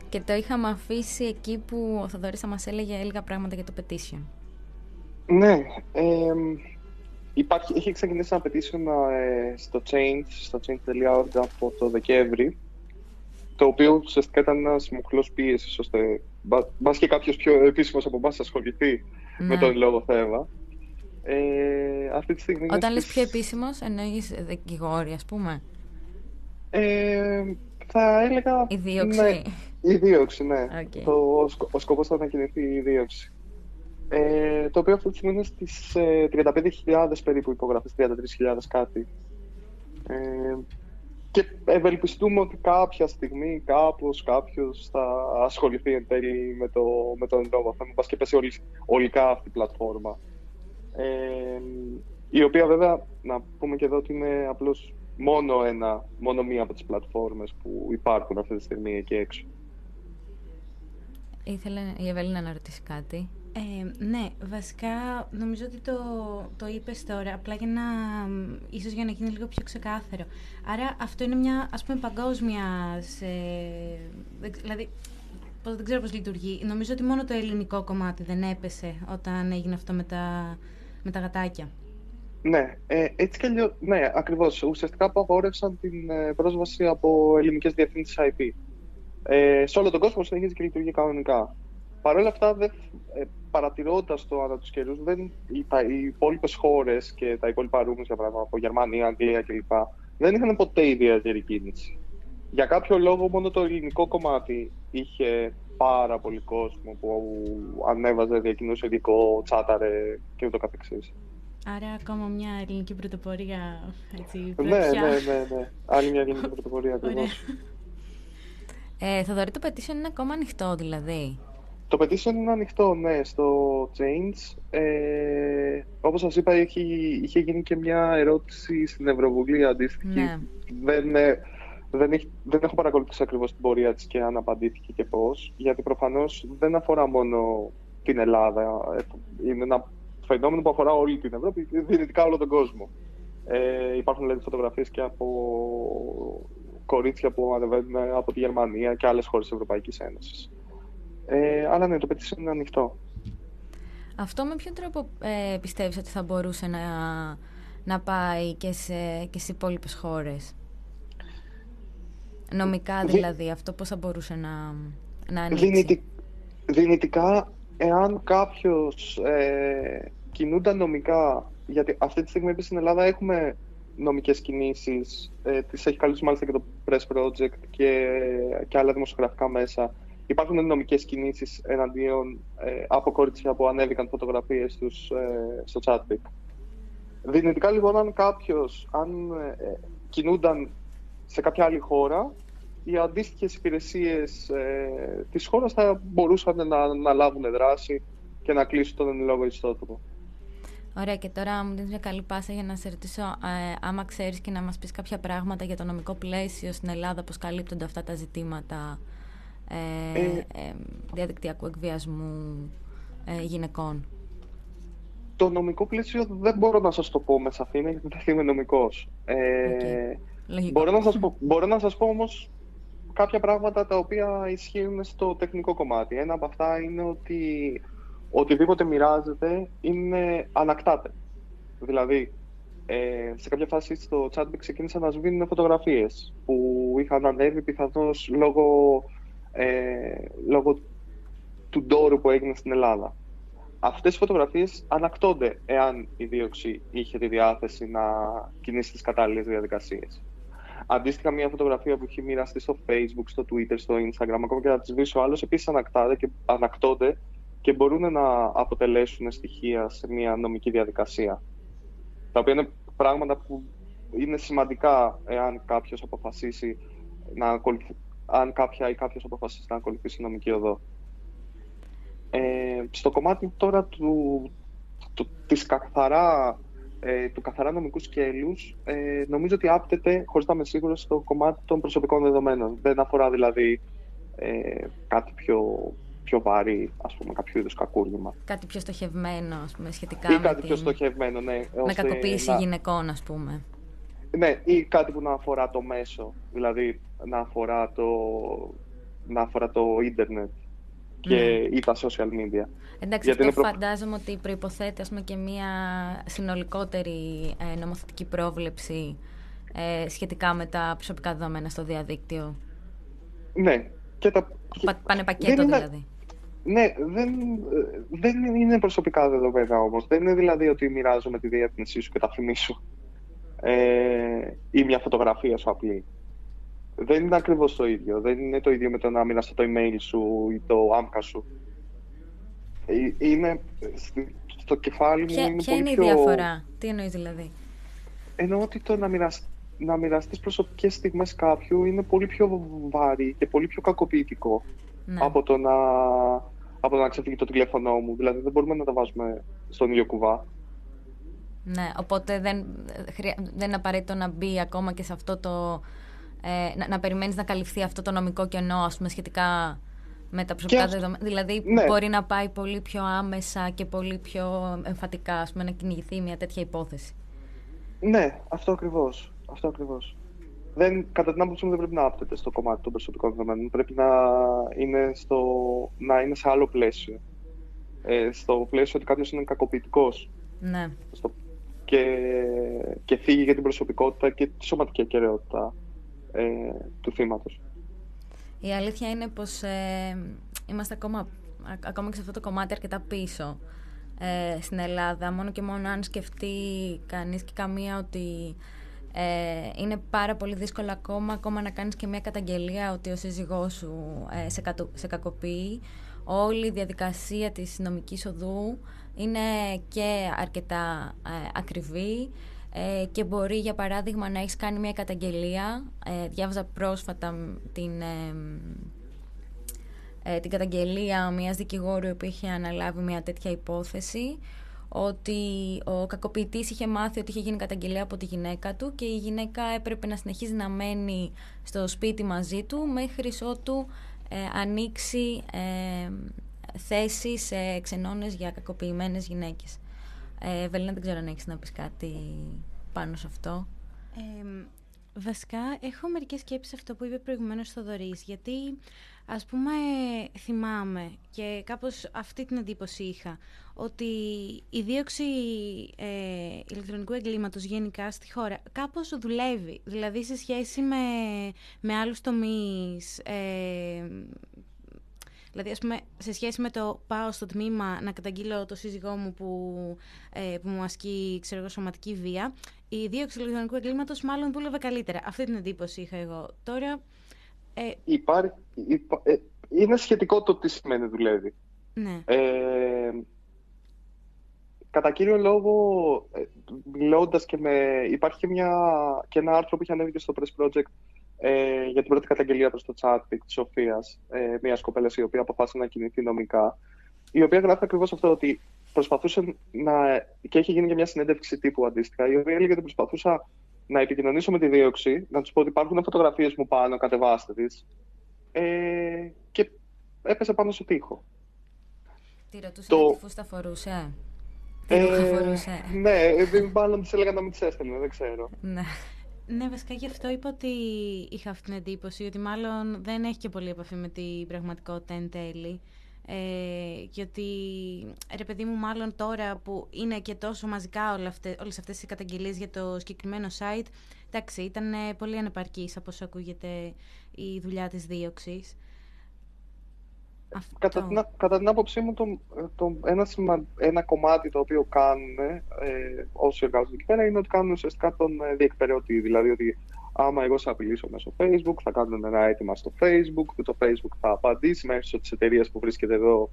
και το είχαμε αφήσει εκεί που ο Θοδωρής θα μας έλεγε λίγα πράγματα για το petition. Ναι, ε, υπάρχει, έχει ξεκινήσει ένα petition ε, στο Change, στο change.org από το Δεκέμβρη, το οποίο ουσιαστικά ήταν ένας μοχλός πίεσης, ώστε μπα και κάποιος πιο επίσημος από εμάς ασχοληθεί με τον λόγο θέμα. Ε, αυτή τη στιγμή Όταν λες πιο επίσημος, εννοείς δικηγόρη, ας πούμε. Ε, θα έλεγα... Η δίωξη. Ναι, η δίωξη, ναι. Okay. Το, ο, ο σκοπός θα ανακοινηθεί η δίωξη. Ε, το οποίο αυτή τη στιγμή είναι στις ε, 35.000 περίπου υπογραφές, 33.000 κάτι. Ε, και ευελπιστούμε ότι κάποια στιγμή κάπως κάποιος θα ασχοληθεί εν τέλει με, το, με τον λόγο θα πας και πέσει όλη, ολικά αυτή η πλατφόρμα. Ε, η οποία βέβαια, να πούμε και εδώ ότι είναι απλώς μόνο, ένα, μόνο μία από τις πλατφόρμες που υπάρχουν αυτή τη στιγμή εκεί έξω. Ήθελε η Ευελίνα να ρωτήσει κάτι. Ε, ναι, βασικά νομίζω ότι το, το είπες τώρα, απλά για να, ίσως για να γίνει λίγο πιο ξεκάθαρο. Άρα αυτό είναι μια, ας πούμε, παγκόσμια, σε, δηλαδή, δεν ξέρω πώς λειτουργεί. Νομίζω ότι μόνο το ελληνικό κομμάτι δεν έπεσε όταν έγινε αυτό με τα, με τα γατάκια. Ναι, ε, έτσι κι αλλιώς, ναι, ακριβώς. Ουσιαστικά απαγόρευσαν την ε, πρόσβαση από ελληνικές διευθύνσεις IP. Ε, σε όλο τον κόσμο συνεχίζει και λειτουργεί κανονικά. Παρ' όλα αυτά, δεν, ε, παρατηρώντας το ανά τους καιρούς, οι, οι υπόλοιπες χώρες και τα υπόλοιπα ρούμια, για παράδειγμα από Γερμανία, Αγγλία κλπ., δεν είχαν ποτέ ιδιαίτερη κίνηση. Για κάποιο λόγο, μόνο το ελληνικό κομμάτι είχε πάρα πολύ κόσμο που ανέβαζε, διακινούσε ειδικό, τσάταρε και ούτω καθεξής. Άρα ακόμα μια ελληνική πρωτοπορία, έτσι, ναι, ναι, ναι, ναι. Άλλη μια ελληνική πρωτοπορία, ακριβώς. Ε, Θοδωρή, το petition είναι ακόμα ανοιχτό, δηλαδή; Το petition είναι ανοιχτό, ναι, στο Change. Ε, όπως σας είπα, είχε, είχε γίνει και μια ερώτηση στην Ευρωβουλή αντίστοιχη. Ναι. Δεν, ε, δεν, έχει, δεν έχω παρακολουθήσει ακριβώς την πορεία της και αν απαντήθηκε και πώς, γιατί προφανώς δεν αφορά μόνο την Ελλάδα. Ε, είναι ένα φαινόμενο που αφορά όλη την Ευρώπη και δυνητικά όλο τον κόσμο. Ε, υπάρχουν δηλαδή φωτογραφίες και από κορίτσια που ανεβαίνουν από τη Γερμανία και άλλες χώρες της Ευρωπαϊκής Ένωσης. Ε, αλλά ναι, το petition είναι ανοιχτό. Αυτό με ποιον τρόπο ε, πιστεύεις ότι θα μπορούσε να, να πάει και σε, και σε υπόλοιπες χώρες; Νομικά δηλαδή, αυτό πώς θα μπορούσε να, να ανοίξει; δυνητικά, εάν κάποιος ε, κινούνταν νομικά, γιατί αυτή τη στιγμή επίσης στην Ελλάδα έχουμε νομικές κινήσεις, ε, τις έχει καλύψει μάλιστα και το Press Project και, και άλλα δημοσιογραφικά μέσα, υπάρχουν νομικές κινήσεις εναντίον ε, από κορίτσια που ανέβηκαν φωτογραφίες τους ε, στο chatbit. Δυνητικά λοιπόν, αν κάποιος αν, ε, κινούνταν σε κάποια άλλη χώρα, οι αντίστοιχες υπηρεσίες ε, της χώρας θα μπορούσαν να, να λάβουν δράση και να κλείσουν τον εν λόγω ιστότοπο. Ωραία, και τώρα μου δίνεις μια καλή πάσα για να σε ρωτήσω ε, άμα ξέρεις και να μας πεις κάποια πράγματα για το νομικό πλαίσιο στην Ελλάδα, πώς καλύπτονται αυτά τα ζητήματα ε, ε, διαδικτυακού εκβιασμού ε, γυναικών; Το νομικό πλαίσιο δεν μπορώ να σας το πω με σαφήνεια γιατί δεν είμαι νομικός. Ε, μπορώ, να σας πω, μπορώ να σας πω όμως κάποια πράγματα τα οποία ισχύουν στο τεχνικό κομμάτι. Ένα από αυτά είναι ότι οτιδήποτε μοιράζεται είναι ανακτάται. Δηλαδή, ε, σε κάποια φάση στο chat ξεκίνησαν να σβήνουν φωτογραφίες που είχαν ανέβει πιθανώς λόγω ε, λόγω του ντόρου που έγινε στην Ελλάδα. Αυτές οι φωτογραφίες ανακτώνται εάν η δίωξη είχε τη διάθεση να κινήσει τις κατάλληλες διαδικασίες. Αντίστοιχα, μια φωτογραφία που έχει μοιραστεί στο Facebook, στο Twitter, στο Instagram, ακόμα και να τη σβήσει ο άλλος, επίσης και ανακτώνται και μπορούν να αποτελέσουν στοιχεία σε μια νομική διαδικασία. Τα οποία είναι πράγματα που είναι σημαντικά εάν κάποιος αποφασίσει να ακολουθεί, αν κάποια ή κάποιος αποφασίσει να ακολουθήσει νομική οδό. Ε, στο κομμάτι τώρα του, του, της καθαρά, ε, του καθαρά νομικού σκέλους, ε, νομίζω ότι άπτεται, χωρίς να είμαι σίγουρος, στο κομμάτι των προσωπικών δεδομένων. Δεν αφορά δηλαδή ε, κάτι πιο, πιο βαρύ, ας πούμε, κάποιο είδους κακούργημα. Κάτι πιο στοχευμένο, ας πούμε, σχετικά ή με κάτι την... πιο στοχευμένο, ναι. Με κακοποίηση να... γυναικών, ας πούμε. Ναι, ή κάτι που να αφορά το μέσο, δηλαδή να αφορά το, να αφορά το ίντερνετ και Ναι. ή τα social media. Εντάξει, Γιατί αυτό είναι προ- φαντάζομαι ότι προϋποθέτει ας πούμε, και μια συνολικότερη ε, νομοθετική πρόβλεψη ε, σχετικά με τα προσωπικά δεδομένα στο διαδίκτυο. Ναι, και τα... Πα, πάνε πακέτο δεν είναι- δηλαδή. Ναι, δεν, ε, δεν είναι προσωπικά δεδομένα όμως. Δεν είναι δηλαδή ότι μοιράζομαι τη διεύθυνσή σου και τα φημί σου ε, ή μια φωτογραφία σου απλή. Δεν είναι ακριβώς το ίδιο. Δεν είναι το ίδιο με το να μοιραστώ το email σου ή το άμκα σου. Ε, Είναι στη- στο κεφάλι μου Ποια, είναι ποια πολύ είναι η πιο... διαφορά, τι εννοείς δηλαδή; Εννοώ ότι το να, μοιρασ... να μοιραστείς προσωπικές στιγμές κάποιου είναι πολύ πιο βάρη και πολύ πιο κακοποιητικό Ναι. από, το να... από το να ξεφύγει το τηλέφωνό μου. Δηλαδή δεν μπορούμε να τα βάζουμε στον ίδιο κουβά. Ναι, οπότε δεν, χρεια... δεν είναι απαραίτητο να μπει ακόμα και σε αυτό το. Ε, να, να περιμένεις να καλυφθεί αυτό το νομικό κενό, ας πούμε, σχετικά με τα προσωπικά αυτό- δεδομένα. Δηλαδή, Ναι. μπορεί να πάει πολύ πιο άμεσα και πολύ πιο εμφατικά, ας πούμε, να κυνηγηθεί μια τέτοια υπόθεση. Ναι, αυτό ακριβώς. Αυτό ακριβώς. Δεν, κατά την άποψή μου δεν πρέπει να άπτεται στο κομμάτι των προσωπικών δεδομένων. Πρέπει να είναι, στο... να είναι σε άλλο πλαίσιο. Ε, στο πλαίσιο ότι κάποιος είναι κακοποιητικός Ναι. στο... και... και φύγει για την προσωπικότητα και τη σωματική ακαιρεότητα ε, του θύματος. Η αλήθεια είναι πως ε, είμαστε ακόμα, α- ακόμα και σε αυτό το κομμάτι αρκετά πίσω ε, στην Ελλάδα. Μόνο και μόνο αν σκεφτεί κανείς και καμία ότι ε, είναι πάρα πολύ δύσκολο ακόμα, ακόμα να κάνεις και μια καταγγελία ότι ο σύζυγός σου ε, σε, κατο- σε κακοποιεί. Όλη η διαδικασία της νομικής οδού είναι και αρκετά ε, ακριβή ε, και μπορεί για παράδειγμα να έχεις κάνει μια καταγγελία. Ε, διάβαζα πρόσφατα μ, την, ε, ε, την καταγγελία μιας δικηγόρου που είχε αναλάβει μια τέτοια υπόθεση ότι ο κακοποιητής είχε μάθει ότι είχε γίνει καταγγελία από τη γυναίκα του και η γυναίκα έπρεπε να συνεχίζει να μένει στο σπίτι μαζί του μέχρι ότου ε, ανοίξει ε, θέση σε ξενώνες για κακοποιημένες γυναίκες. Ε, Βελίνα, δεν ξέρω αν έχεις να πεις κάτι πάνω σε αυτό. Ε, βασικά, έχω μερικές σκέψεις σε αυτό που είπε προηγουμένως ο Θοδωρής, γιατί ας πούμε θυμάμαι και κάπως αυτή την εντύπωση είχα, ότι η δίωξη ε, ηλεκτρονικού εγκλήματος γενικά στη χώρα κάπως δουλεύει. Δηλαδή σε σχέση με, με άλλους τομείς, ε, Δηλαδή, ας πούμε, σε σχέση με το πάω στο τμήμα να καταγγείλω το σύζυγό μου που, ε, που μου ασκεί ξέρω εγώ, σωματική βία, η δίωξη ηλεκτρονικού εγκλήματος μάλλον δούλευε καλύτερα. Αυτή την εντύπωση είχα εγώ. Τώρα, ε, Υπάρχει, υπά- ε, είναι σχετικό το τι σημαίνει δουλεύει. ναι. Ε, κατά κύριο λόγο, ε, μιλώντας και με... Υπάρχει και, μια, και ένα άρθρο που είχε ανέβει και στο Press Project ε, για την πρώτη καταγγελία προς το chat της Σοφίας, ε, μιας κοπέλας η οποία αποφάσισε να κινηθεί νομικά, η οποία γράφει ακριβώς αυτό ότι προσπαθούσε να... και έχει γίνει και μια συνέντευξη τύπου αντίστοιχα, η οποία έλεγε ότι προσπαθούσα να επικοινωνήσω με τη δίωξη, να τους πω ότι υπάρχουν φωτογραφίες μου πάνω, κατεβάστε τις, ε, και έπεσε πάνω στο τοίχο. Τι ρωτούσε Το- τι φούστα φορούσε. Τι ρούχα φορούσε. ναι, ε, μάλλον της έλεγα να μην τι έστελνε, δεν ξέρω. Ναι. Ναι, βασικά γι' αυτό είπα ότι είχα αυτή την εντύπωση, ότι μάλλον δεν έχει και πολύ επαφή με την πραγματικότητα εν τέλει. Ε, και ότι, ρε παιδί μου, μάλλον τώρα που είναι και τόσο μαζικά όλα αυτές, όλες αυτές οι καταγγελίες για το συγκεκριμένο site, εντάξει, ήταν ε, πολύ ανεπαρκής από όσο ακούγεται η δουλειά της δίωξης. Αυτό. Κατά την, κατά την άποψή μου, το, το, ένα, σημα- ένα κομμάτι το οποίο κάνουν ε, όσοι εργάζονται εκεί πέρα είναι ότι κάνουν ουσιαστικά τον ε, διεκπαιρεωτή. Δηλαδή ότι άμα εγώ σε απειλήσω μέσω Facebook, θα κάνουν ένα αίτημα στο Facebook, που το Facebook θα απαντήσει μέσω τη εταιρεία που βρίσκεται εδώ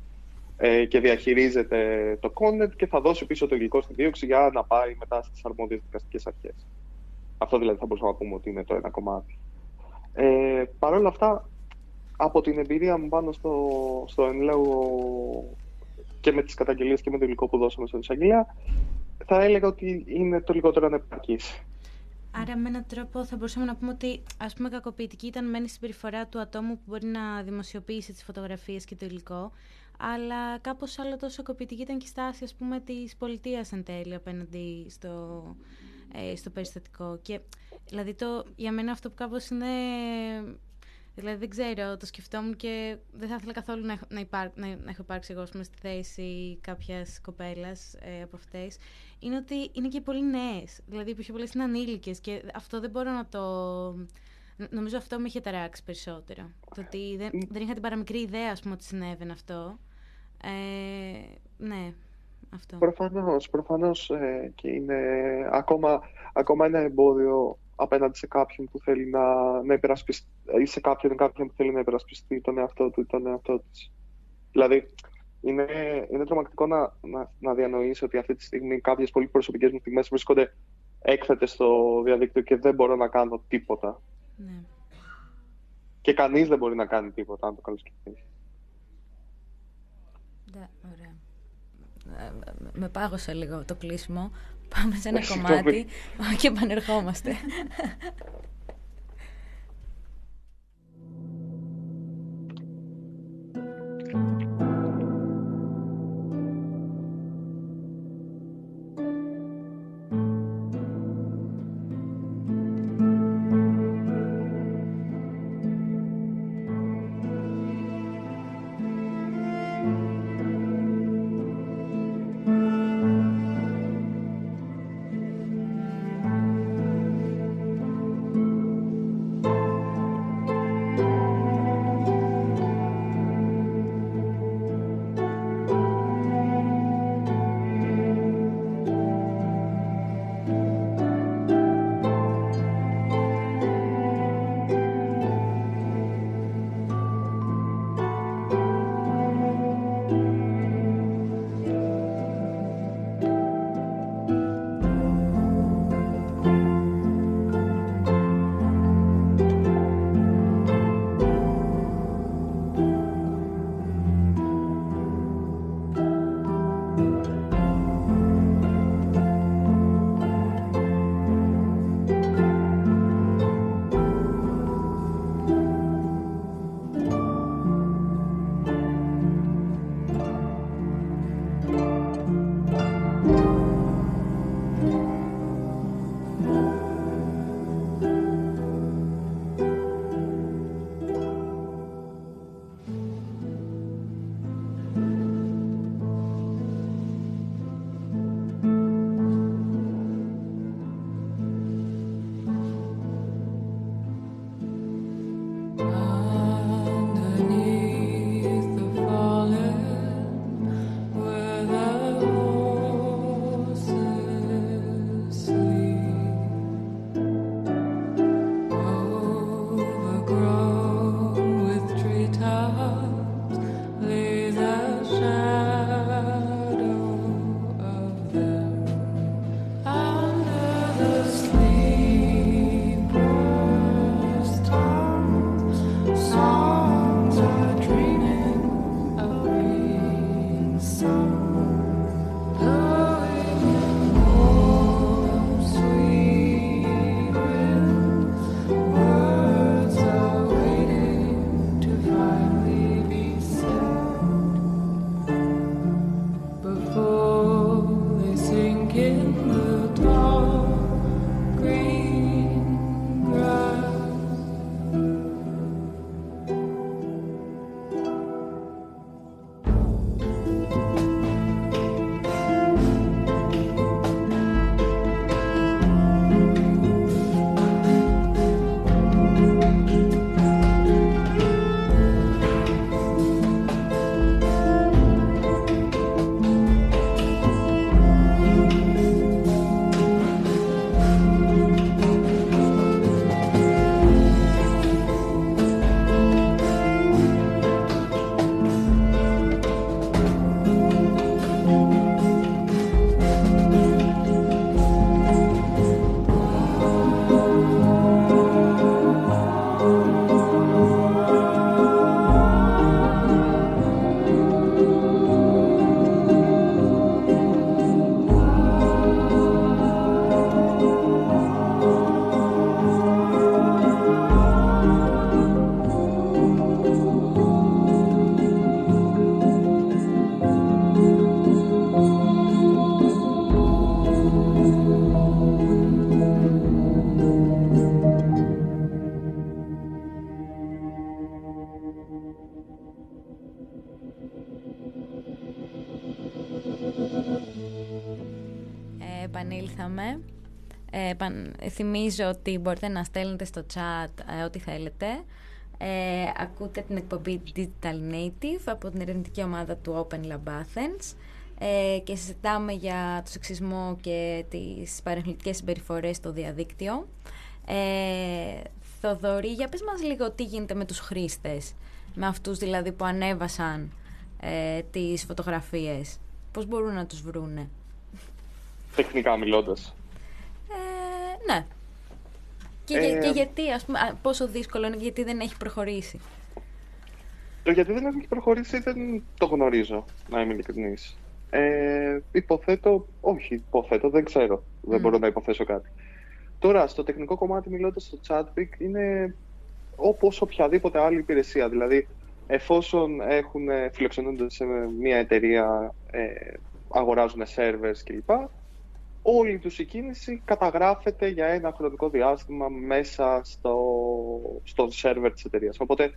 ε, και διαχειρίζεται το content και θα δώσει πίσω το υλικό στη δίωξη για να πάει μετά στις αρμόδιες δικαστικές αρχές. Αυτό δηλαδή θα μπορούσαμε να πούμε ότι είναι το ένα κομμάτι. Ε, Παρ' όλα αυτά, από την εμπειρία μου πάνω στο, στο εν λόγω και με τις καταγγελίες και με το υλικό που δώσαμε στον εισαγγελέα, θα έλεγα ότι είναι το λιγότερο ανεπαρκής. Άρα, με έναν τρόπο θα μπορούσαμε να πούμε ότι ας πούμε κακοποιητική ήταν μένει στην περιφορά του ατόμου που μπορεί να δημοσιοποιήσει τις φωτογραφίες και το υλικό, αλλά κάπως άλλο τόσο κακοποιητική ήταν και η στάση ας πούμε της πολιτείας εν τέλει απέναντι στο, ε, στο περιστατικό. Και δηλαδή το, για μένα αυτό που κάπως είναι Δηλαδή δεν ξέρω, το σκεφτόμουν και δεν θα ήθελα καθόλου να, έχω, να, υπάρ, να, να έχω υπάρξει εγώ πούμε, στη θέση κάποιας κοπέλας ε, από αυτές. Είναι ότι είναι και πολύ νέες. Δηλαδή, πιο πολλές είναι ανήλικες και αυτό δεν μπορώ να το. Νομίζω αυτό με είχε ταράξει περισσότερο. Το ότι δεν, δεν είχα την παραμικρή ιδέα, ας πούμε, ότι συνέβαινε αυτό. Ε, ναι, αυτό. Προφανώς, προφανώς ε, και είναι ακόμα, ακόμα ένα εμπόδιο απέναντι σε κάποιον που θέλει να, να υπερασπιστεί ή σε κάποιον, κάποιον που θέλει να υπερασπιστεί τον εαυτό του ή τον εαυτό της. Δηλαδή, είναι, είναι τρομακτικό να, να, να διανοείς ότι αυτή τη στιγμή κάποιες πολύ προσωπικές μου στιγμές βρίσκονται έκθετες στο διαδίκτυο και δεν μπορώ να κάνω τίποτα. Ναι. Και κανείς δεν μπορεί να κάνει τίποτα, αν το καλοσκεφτείς. Ναι, ωραία. Ε, με πάγωσε λίγο το κλείσιμο. Πάμε σε ένα Ε, κομμάτι και επανερχόμαστε. θυμίζω ότι μπορείτε να στέλνετε στο chat ε, ό,τι θέλετε. Ε, ακούτε την εκπομπή Digital Native από την ερευνητική ομάδα του Open Lab Athens ε, και συζητάμε για το σεξισμό και τις παρενοχλητικές συμπεριφορές στο διαδίκτυο. Ε, Θοδωρή, για πες μας λίγο τι γίνεται με τους χρήστες, με αυτούς δηλαδή που ανέβασαν ε, τις φωτογραφίες. Πώς μπορούν να τους βρούνε; Τεχνικά μιλώντας. Ε, ναι. Και, για- Ε, και γιατί, ας πούμε, α, πόσο δύσκολο είναι, γιατί δεν έχει προχωρήσει. Το γιατί δεν έχει προχωρήσει δεν το γνωρίζω, να είμαι ειλικρινής. Ε, υποθέτω, όχι, υποθέτω, δεν ξέρω. Δεν Μμ. μπορώ να υποθέσω κάτι. Τώρα, στο τεχνικό κομμάτι, μιλώντας στο Chatpic, είναι όπως οποιαδήποτε άλλη υπηρεσία. Δηλαδή, εφόσον έχουν ε, φιλοξενούνται σε μια εταιρεία, ε, αγοράζουν servers κλπ. Όλη τους η κίνηση καταγράφεται για ένα χρονικό διάστημα μέσα στο, στο server της εταιρείας. Οπότε,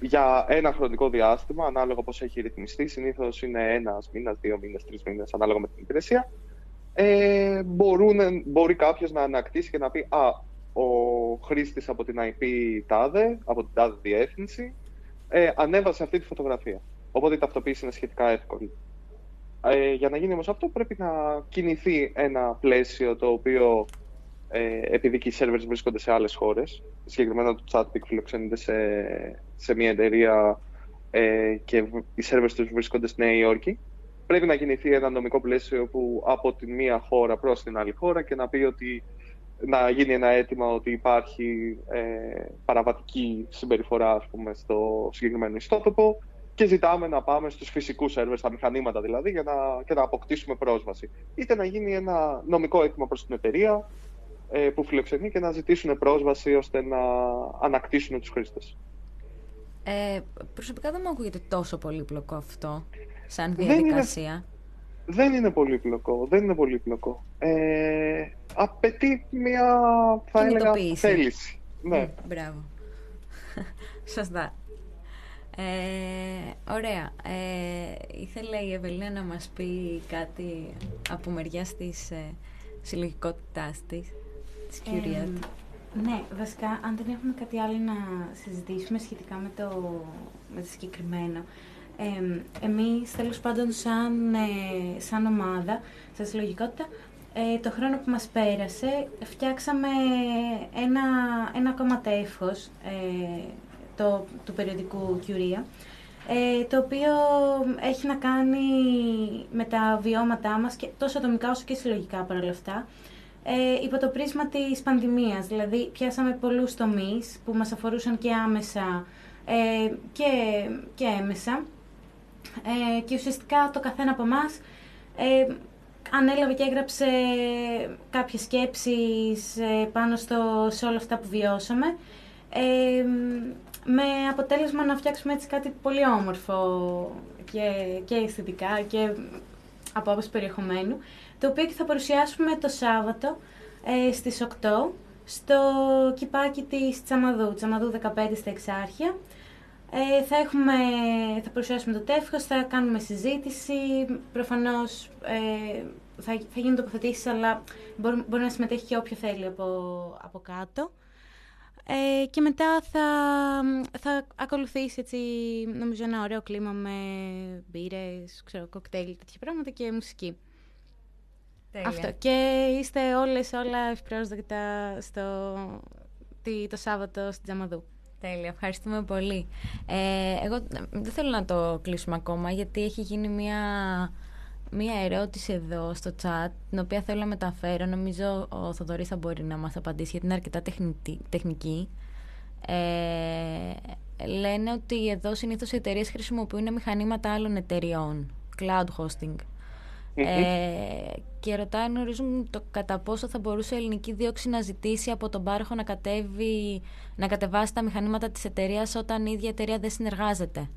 για ένα χρονικό διάστημα, ανάλογα πώς έχει ρυθμιστεί, συνήθως είναι ένας μήνας, δύο μήνες, τρεις μήνες, ανάλογα με την υπηρεσία, ε, μπορούν, μπορεί κάποιος να ανακτήσει και να πει «Α, ο χρήστης από την IP τάδε, από την τάδε διεύθυνση, ε, ανέβασε αυτή τη φωτογραφία». Οπότε η ταυτοποίηση είναι σχετικά εύκολη. Ε, για να γίνει όμως αυτό πρέπει να κινηθεί ένα πλαίσιο το οποίο ε, επειδή και οι servers βρίσκονται σε άλλες χώρες, συγκεκριμένα το Chatpic φιλοξενείται σε, σε μια εταιρεία ε, και β- οι servers τους βρίσκονται στη Νέα Υόρκη, πρέπει να κινηθεί ένα νομικό πλαίσιο που από τη μία χώρα προς την άλλη χώρα και να πει ότι να γίνει ένα αίτημα ότι υπάρχει ε, παραβατική συμπεριφορά ας πούμε, στο συγκεκριμένο ιστότοπο και ζητάμε να πάμε στους φυσικούς σερβερς, στα μηχανήματα δηλαδή, για να, και να αποκτήσουμε πρόσβαση. Είτε να γίνει ένα νομικό αίτημα προς την εταιρεία ε, που φιλοξενεί και να ζητήσουν πρόσβαση ώστε να ανακτήσουν τους χρήστες. Ε, προσωπικά δεν μου ακούγεται τόσο πολύπλοκο αυτό, σαν Δεν είναι- διαδικασία. Δεν είναι πολύπλοκο, δεν είναι πολύπλοκο. Ε, απαιτεί μια, θα έλεγα, Κινητοποίηση. θέληση. Ναι. Μμ, μπράβο. Σωστά. Ε, ωραία. Ε, ήθελε η Ευελίνα να μας πει κάτι από μεριάς της ε, συλλογικότητάς της, της Curiat. Εμ, ναι, βασικά, αν δεν έχουμε κάτι άλλο να συζητήσουμε σχετικά με το, με το συγκεκριμένο, εμ, εμείς τέλος πάντων σαν, ε, σαν ομάδα, σαν συλλογικότητα, ε, το χρόνο που μας πέρασε φτιάξαμε ένα, ένα ακόμα τεύχος ε, το, του περιοδικού Curia, ε, το οποίο έχει να κάνει με τα βιώματά μας και τόσο ατομικά όσο και συλλογικά παρόλα αυτά ε, υπό το πρίσμα της πανδημίας. Δηλαδή, πιάσαμε πολλούς τομείς που μας αφορούσαν και άμεσα ε, και, και έμεσα ε, και ουσιαστικά το καθένα από εμάς ε, ανέλαβε και έγραψε κάποιες σκέψεις ε, πάνω στο, σε όλα αυτά που βιώσαμε ε, με αποτέλεσμα να φτιάξουμε έτσι κάτι πολύ όμορφο και, και αισθητικά και από άποψη περιεχομένου, το οποίο και θα παρουσιάσουμε το Σάββατο ε, στις 8 στο κυπάκι της Τσαμαδού, Τσαμαδού 15 στα Εξάρχεια. Ε, θα, έχουμε, θα παρουσιάσουμε το τεύχος, θα κάνουμε συζήτηση, προφανώς ε, θα, θα γίνουν τοποθετήσεις, αλλά μπορεί, μπορεί να συμμετέχει και όποιο θέλει από, από κάτω. Ε, και μετά θα, θα ακολουθήσει έτσι, νομίζω ένα ωραίο κλίμα με μπύρες, ξέρω, κοκτέιλ, τέτοια πράγματα και μουσική. Τέλεια. Αυτό. Και είστε όλες όλα ευπρόσδεκτα στο, τι- το Σάββατο στην Τζαμαδού. Τέλεια, ευχαριστούμε πολύ. Ε, εγώ δεν θέλω να το κλείσουμε ακόμα γιατί έχει γίνει μια, μια ερώτηση εδώ στο chat την οποία θέλω να μεταφέρω. Νομίζω ο Θοδωρής θα μπορεί να μας απαντήσει γιατί είναι αρκετά τεχνητή- τεχνική. Ε, λένε ότι εδώ συνήθως οι εταιρείες χρησιμοποιούν μηχανήματα άλλων εταιριών, cloud hosting. Ε, και ρωτάει αν γνωρίζουν το κατά πόσο θα μπορούσε η ελληνική δίωξη να ζητήσει από τον πάροχο να, κατέβει, να κατεβάσει τα μηχανήματα της εταιρείας όταν η ίδια εταιρεία δεν συνεργάζεται.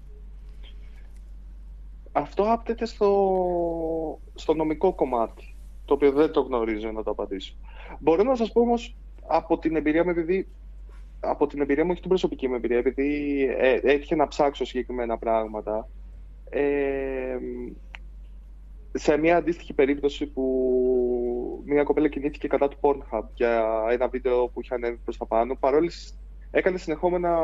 Αυτό άπτεται στο, στο νομικό κομμάτι, το οποίο δεν το γνωρίζω να το απαντήσω. Μπορώ να σας πω όμως από την εμπειρία μου, επειδή από την εμπειρία μου, όχι την προσωπική μου εμπειρία, επειδή ε, έτυχε να ψάξω συγκεκριμένα πράγματα, ε, σε μια αντίστοιχη περίπτωση που μια κοπέλα κινήθηκε κατά του Pornhub για ένα βίντεο που είχε ανέβει προς τα πάνω. Παρόλη έκανε συνεχόμενα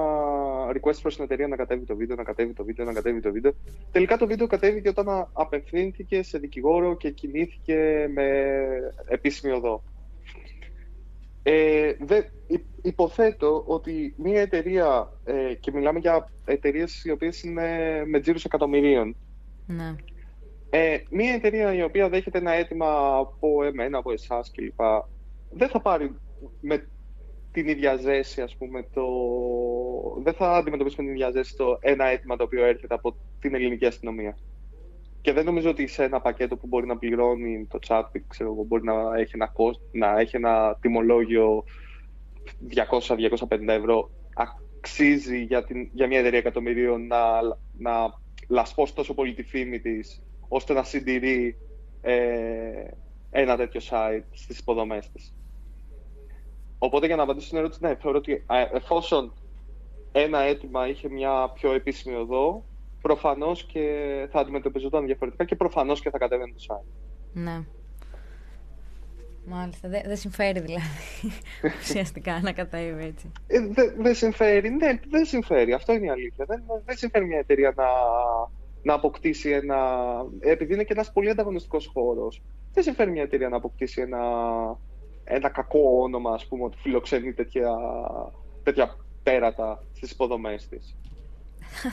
request προς την εταιρεία να κατέβει το βίντεο, να κατέβει το βίντεο, να κατέβει το βίντεο. Τελικά το βίντεο κατέβηκε όταν α- απευθύνθηκε σε δικηγόρο και κινήθηκε με επίσημη οδό. Ε, δε, υ- υποθέτω ότι μια εταιρεία, ε, και μιλάμε για εταιρείες οι οποίες είναι με τζίρους εκατομμυρίων, Ναι. ε, μια εταιρεία η οποία δέχεται ένα αίτημα από εμένα, από εσάς κλπ. Δεν θα πάρει με την ίδια ζέση, ας πούμε, το... δεν θα αντιμετωπίσει με την ίδια ζέση το ένα αίτημα το οποίο έρχεται από την ελληνική αστυνομία. Και δεν νομίζω ότι σε ένα πακέτο που μπορεί να πληρώνει το chat, ξέρω εγώ, μπορεί να έχει ένα, κόσ- να έχει ένα τιμολόγιο 200-250 ευρώ, αξίζει για, την, για μια εταιρεία εκατομμυρίων να, να λασπώσει τόσο πολύ τη φήμη της, ώστε να συντηρεί ε, ένα τέτοιο site στις υποδομές της. Οπότε για να απαντήσω στην ερώτηση, ναι, θεωρώ ότι α, εφόσον ένα αίτημα είχε μια πιο επίσημη οδό, προφανώς και θα αντιμετωπιζόταν διαφορετικά και προφανώς και θα κατέβαινε το site. Ναι. Μάλιστα. Δεν δεν συμφέρει δηλαδή ουσιαστικά να κατέβει έτσι. Ε, δεν δεν συμφέρει, ναι, δεν συμφέρει. Αυτό είναι η αλήθεια. Δεν, δεν συμφέρει μια εταιρεία να, να αποκτήσει ένα. Επειδή είναι και ένας πολύ ανταγωνιστικός χώρος, δεν συμφέρει μια εταιρεία να αποκτήσει ένα, ένα κακό όνομα, ας πούμε, ότι φιλοξενεί τέτοια, τέτοια πέρατα στις υποδομές της.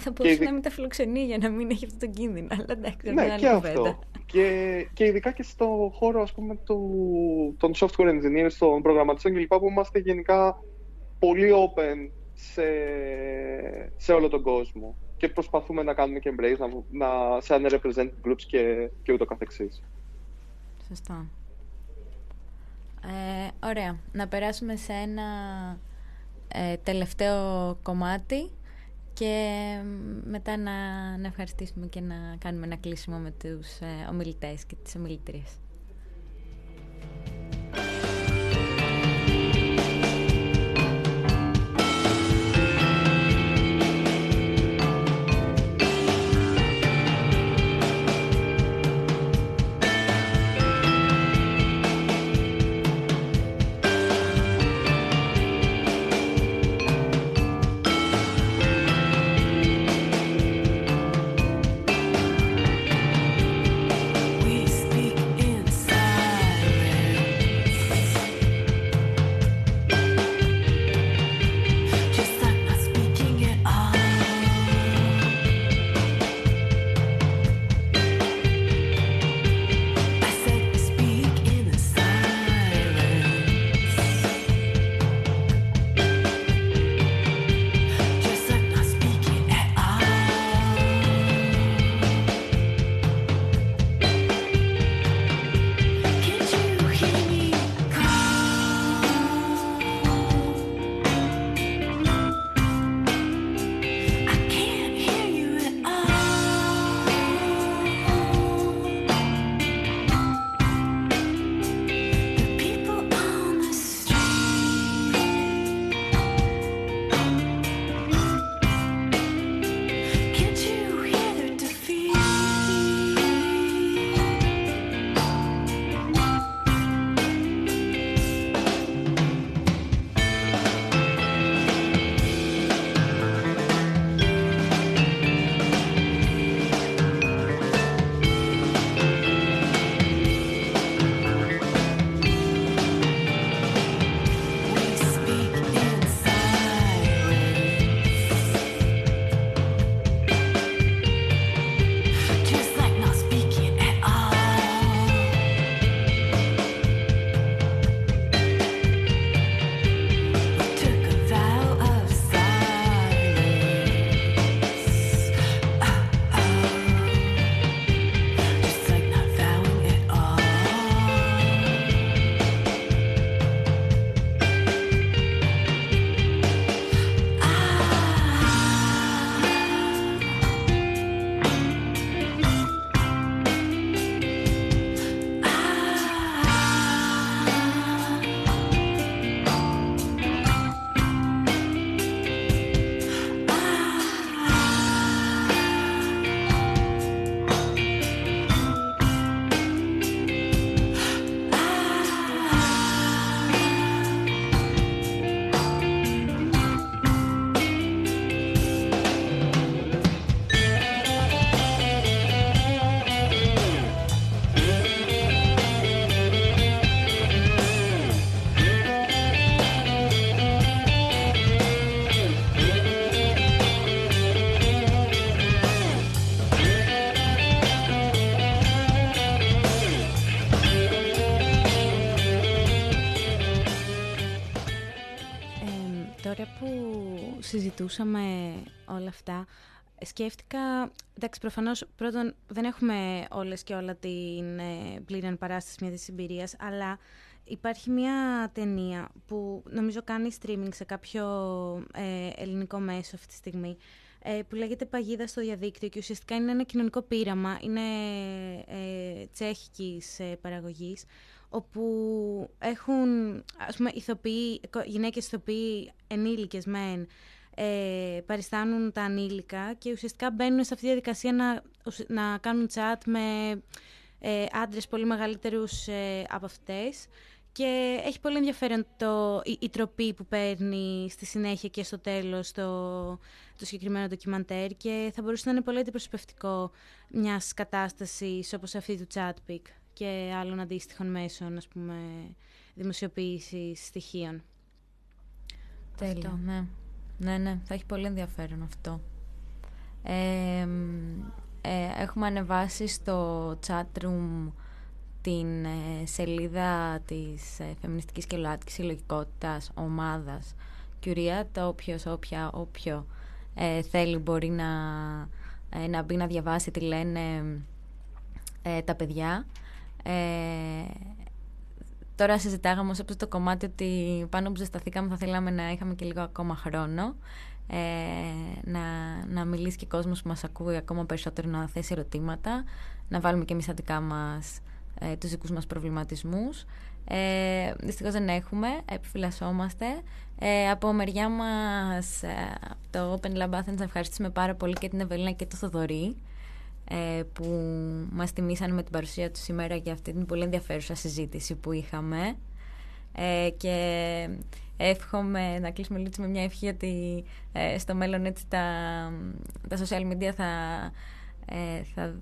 Θα μπορούσε ειδι- να μην τα φιλοξενεί για να μην έχει αυτό το κίνδυνο. Αλλά εντάξει, Ναι, μεγάλη και κουβέντα. αυτό. Και, και ειδικά και στο χώρο ας πούμε, του, των software engineers, των προγραμματιστών κλπ. που είμαστε γενικά πολύ open σε, σε όλο τον κόσμο. Και προσπαθούμε να κάνουμε και embrace, να, να, σε unrepresented groups και, και ούτω καθεξής. Σωστά. Ε, ωραία. Να περάσουμε σε ένα ε, τελευταίο κομμάτι και μετά να, να ευχαριστήσουμε και να κάνουμε ένα κλείσιμο με τους ε, ομιλητές και τις ομιλητρίες. Συζητούσαμε όλα αυτά, σκέφτηκα, εντάξει προφανώς πρώτον δεν έχουμε όλες και όλα την ε, πλήρη αναπαράσταση μιας της εμπειρίας, αλλά υπάρχει μια ταινία που νομίζω κάνει streaming σε κάποιο ε, ελληνικό μέσο αυτή τη στιγμή, ε, που λέγεται Παγίδα στο διαδίκτυο και ουσιαστικά είναι ένα κοινωνικό πείραμα, είναι ε, τσέχικης ε, παραγωγής, όπου έχουν ας πούμε, ηθοποιοί, κο- γυναίκες ηθοποιοί ενήλικες μεν, ε, παριστάνουν τα ανήλικα και ουσιαστικά μπαίνουν σε αυτή τη διαδικασία να, ουσ- να κάνουν chat με ε, άντρες πολύ μεγαλύτερους ε, από αυτές και έχει πολύ ενδιαφέρον το, η, η τροπή που παίρνει στη συνέχεια και στο τέλος το, το συγκεκριμένο ντοκιμαντέρ και θα μπορούσε να είναι πολύ αντιπροσωπευτικό μιας κατάστασης όπως αυτή του Chatpic και άλλων αντίστοιχων μέσων, ας πούμε, δημοσιοποίησης στοιχείων. Τέλεια, Αυτό. ναι. Ναι, ναι, θα έχει πολύ ενδιαφέρον αυτό. Ε, μ, ε, έχουμε ανεβάσει στο chat room την ε, σελίδα της ε, Φεμινιστικής και ΛΟΑΤΚΙς Συλλογικότητας Ομάδας Κιουρία, το όποιος, όποια, όποιο ε, θέλει μπορεί να, ε, να μπει να διαβάσει τι λένε ε, τα παιδιά. Ε, Τώρα συζητάγαμε ως το κομμάτι ότι πάνω που ζεσταθήκαμε θα θέλαμε να είχαμε και λίγο ακόμα χρόνο ε, να, να μιλήσει και ο κόσμος που μας ακούει ακόμα περισσότερο να θέσει ερωτήματα να βάλουμε και εμείς τα δικά μας ε, τους δικούς μας προβληματισμούς. Ε, δυστυχώς δεν έχουμε, επιφυλασσόμαστε. Ε, από μεριά μας ε, από το Open Lab Athens να ευχαριστήσουμε πάρα πολύ και την Ευελίνα και το Θοδωρή ε, που μας τιμήσαν με την παρουσία τους σήμερα για αυτή την πολύ ενδιαφέρουσα συζήτηση που είχαμε. Ε, και εύχομαι να κλείσουμε λίγο με μια ευχή ότι ε, στο μέλλον έτσι τα, τα social media θα, ε, θα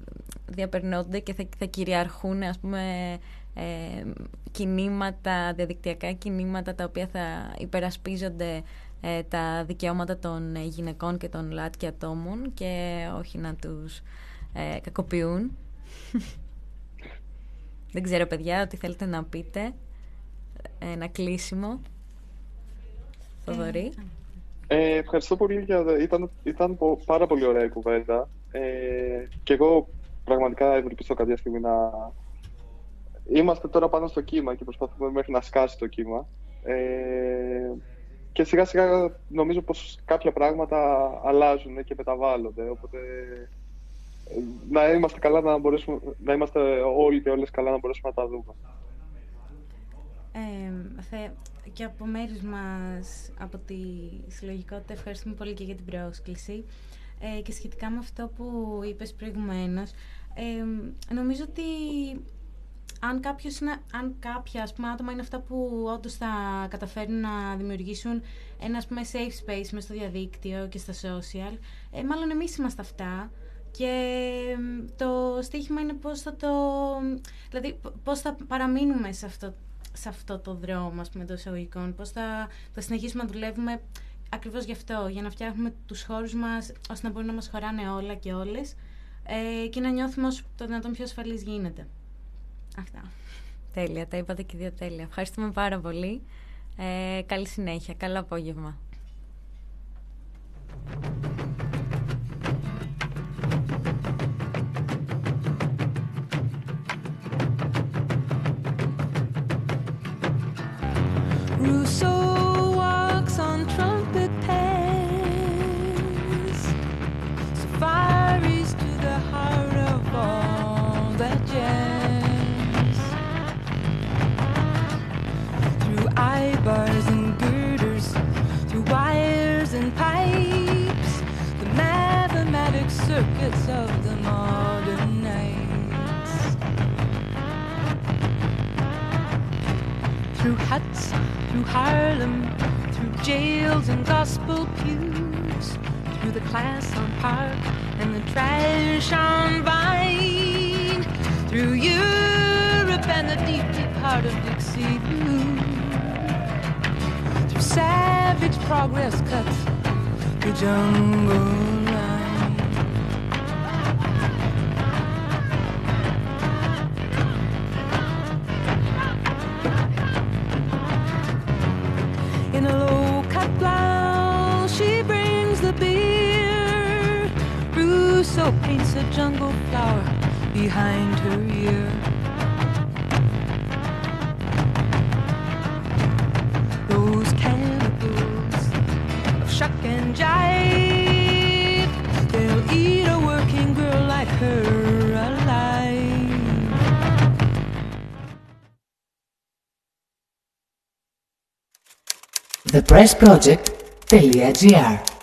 διαπερνώνται και θα, θα κυριαρχούν ας πούμε ε, κινήματα, διαδικτυακά κινήματα τα οποία θα υπερασπίζονται ε, τα δικαιώματα των ε, γυναικών και των ΛΑΤ ατόμων και όχι να τους ε, κακοποιούν. Δεν ξέρω παιδιά ότι θέλετε να πείτε ένα κλείσιμο. Θοδωρή. Ε, ευχαριστώ πολύ για... Ήταν, ήταν πο- πάρα πολύ ωραία η κουβέντα. Ε, και εγώ πραγματικά ευελπιστώ κάποια στιγμή να... Είμαστε τώρα πάνω στο κύμα και προσπαθούμε μέχρι να σκάσει το κύμα. Ε, και σιγά σιγά νομίζω πως κάποια πράγματα αλλάζουν και μεταβάλλονται. Οπότε ε, να είμαστε καλά να μπορέσουμε, να είμαστε όλοι και όλες καλά να μπορέσουμε να τα δούμε. Ε, θε, και από μέρους μας, από τη συλλογικότητα, ευχαριστούμε πολύ και για την πρόσκληση. Ε, και σχετικά με αυτό που είπες προηγουμένως, ε, νομίζω ότι αν, κάποιος είναι, αν κάποια ας πούμε, άτομα είναι αυτά που όντως θα καταφέρουν να δημιουργήσουν ένα ας πούμε, safe space μέσα στο διαδίκτυο και στα social, ε, μάλλον εμείς είμαστε αυτά. Και μ, το στίχημα είναι πώς θα το... Δηλαδή, π- πώς θα παραμείνουμε σε αυτό, σε αυτό το δρόμο, ας πούμε, των εισαγωγικών. Πώς θα, θα συνεχίσουμε να δουλεύουμε ακριβώς γι' αυτό, για να φτιάχνουμε τους χώρους μας, ώστε να μπορούν να μας χωράνε όλα και όλες ε, και να νιώθουμε όσο το δυνατόν πιο ασφαλής γίνεται. Αυτά. Τέλεια, τα είπατε και δύο τέλεια. Ευχαριστούμε πάρα πολύ. Ε, καλή συνέχεια, καλό απόγευμα. Through Harlem, through jails and gospel pews, through the class on Park and the trash on Vine, through Europe and the deep, deep heart of Dixie Blue, through savage progress cuts the jungle widow paints a jungle flower behind her ear. Those cannibals of shuck and jive, they'll eat a working girl like her thepressproject.gr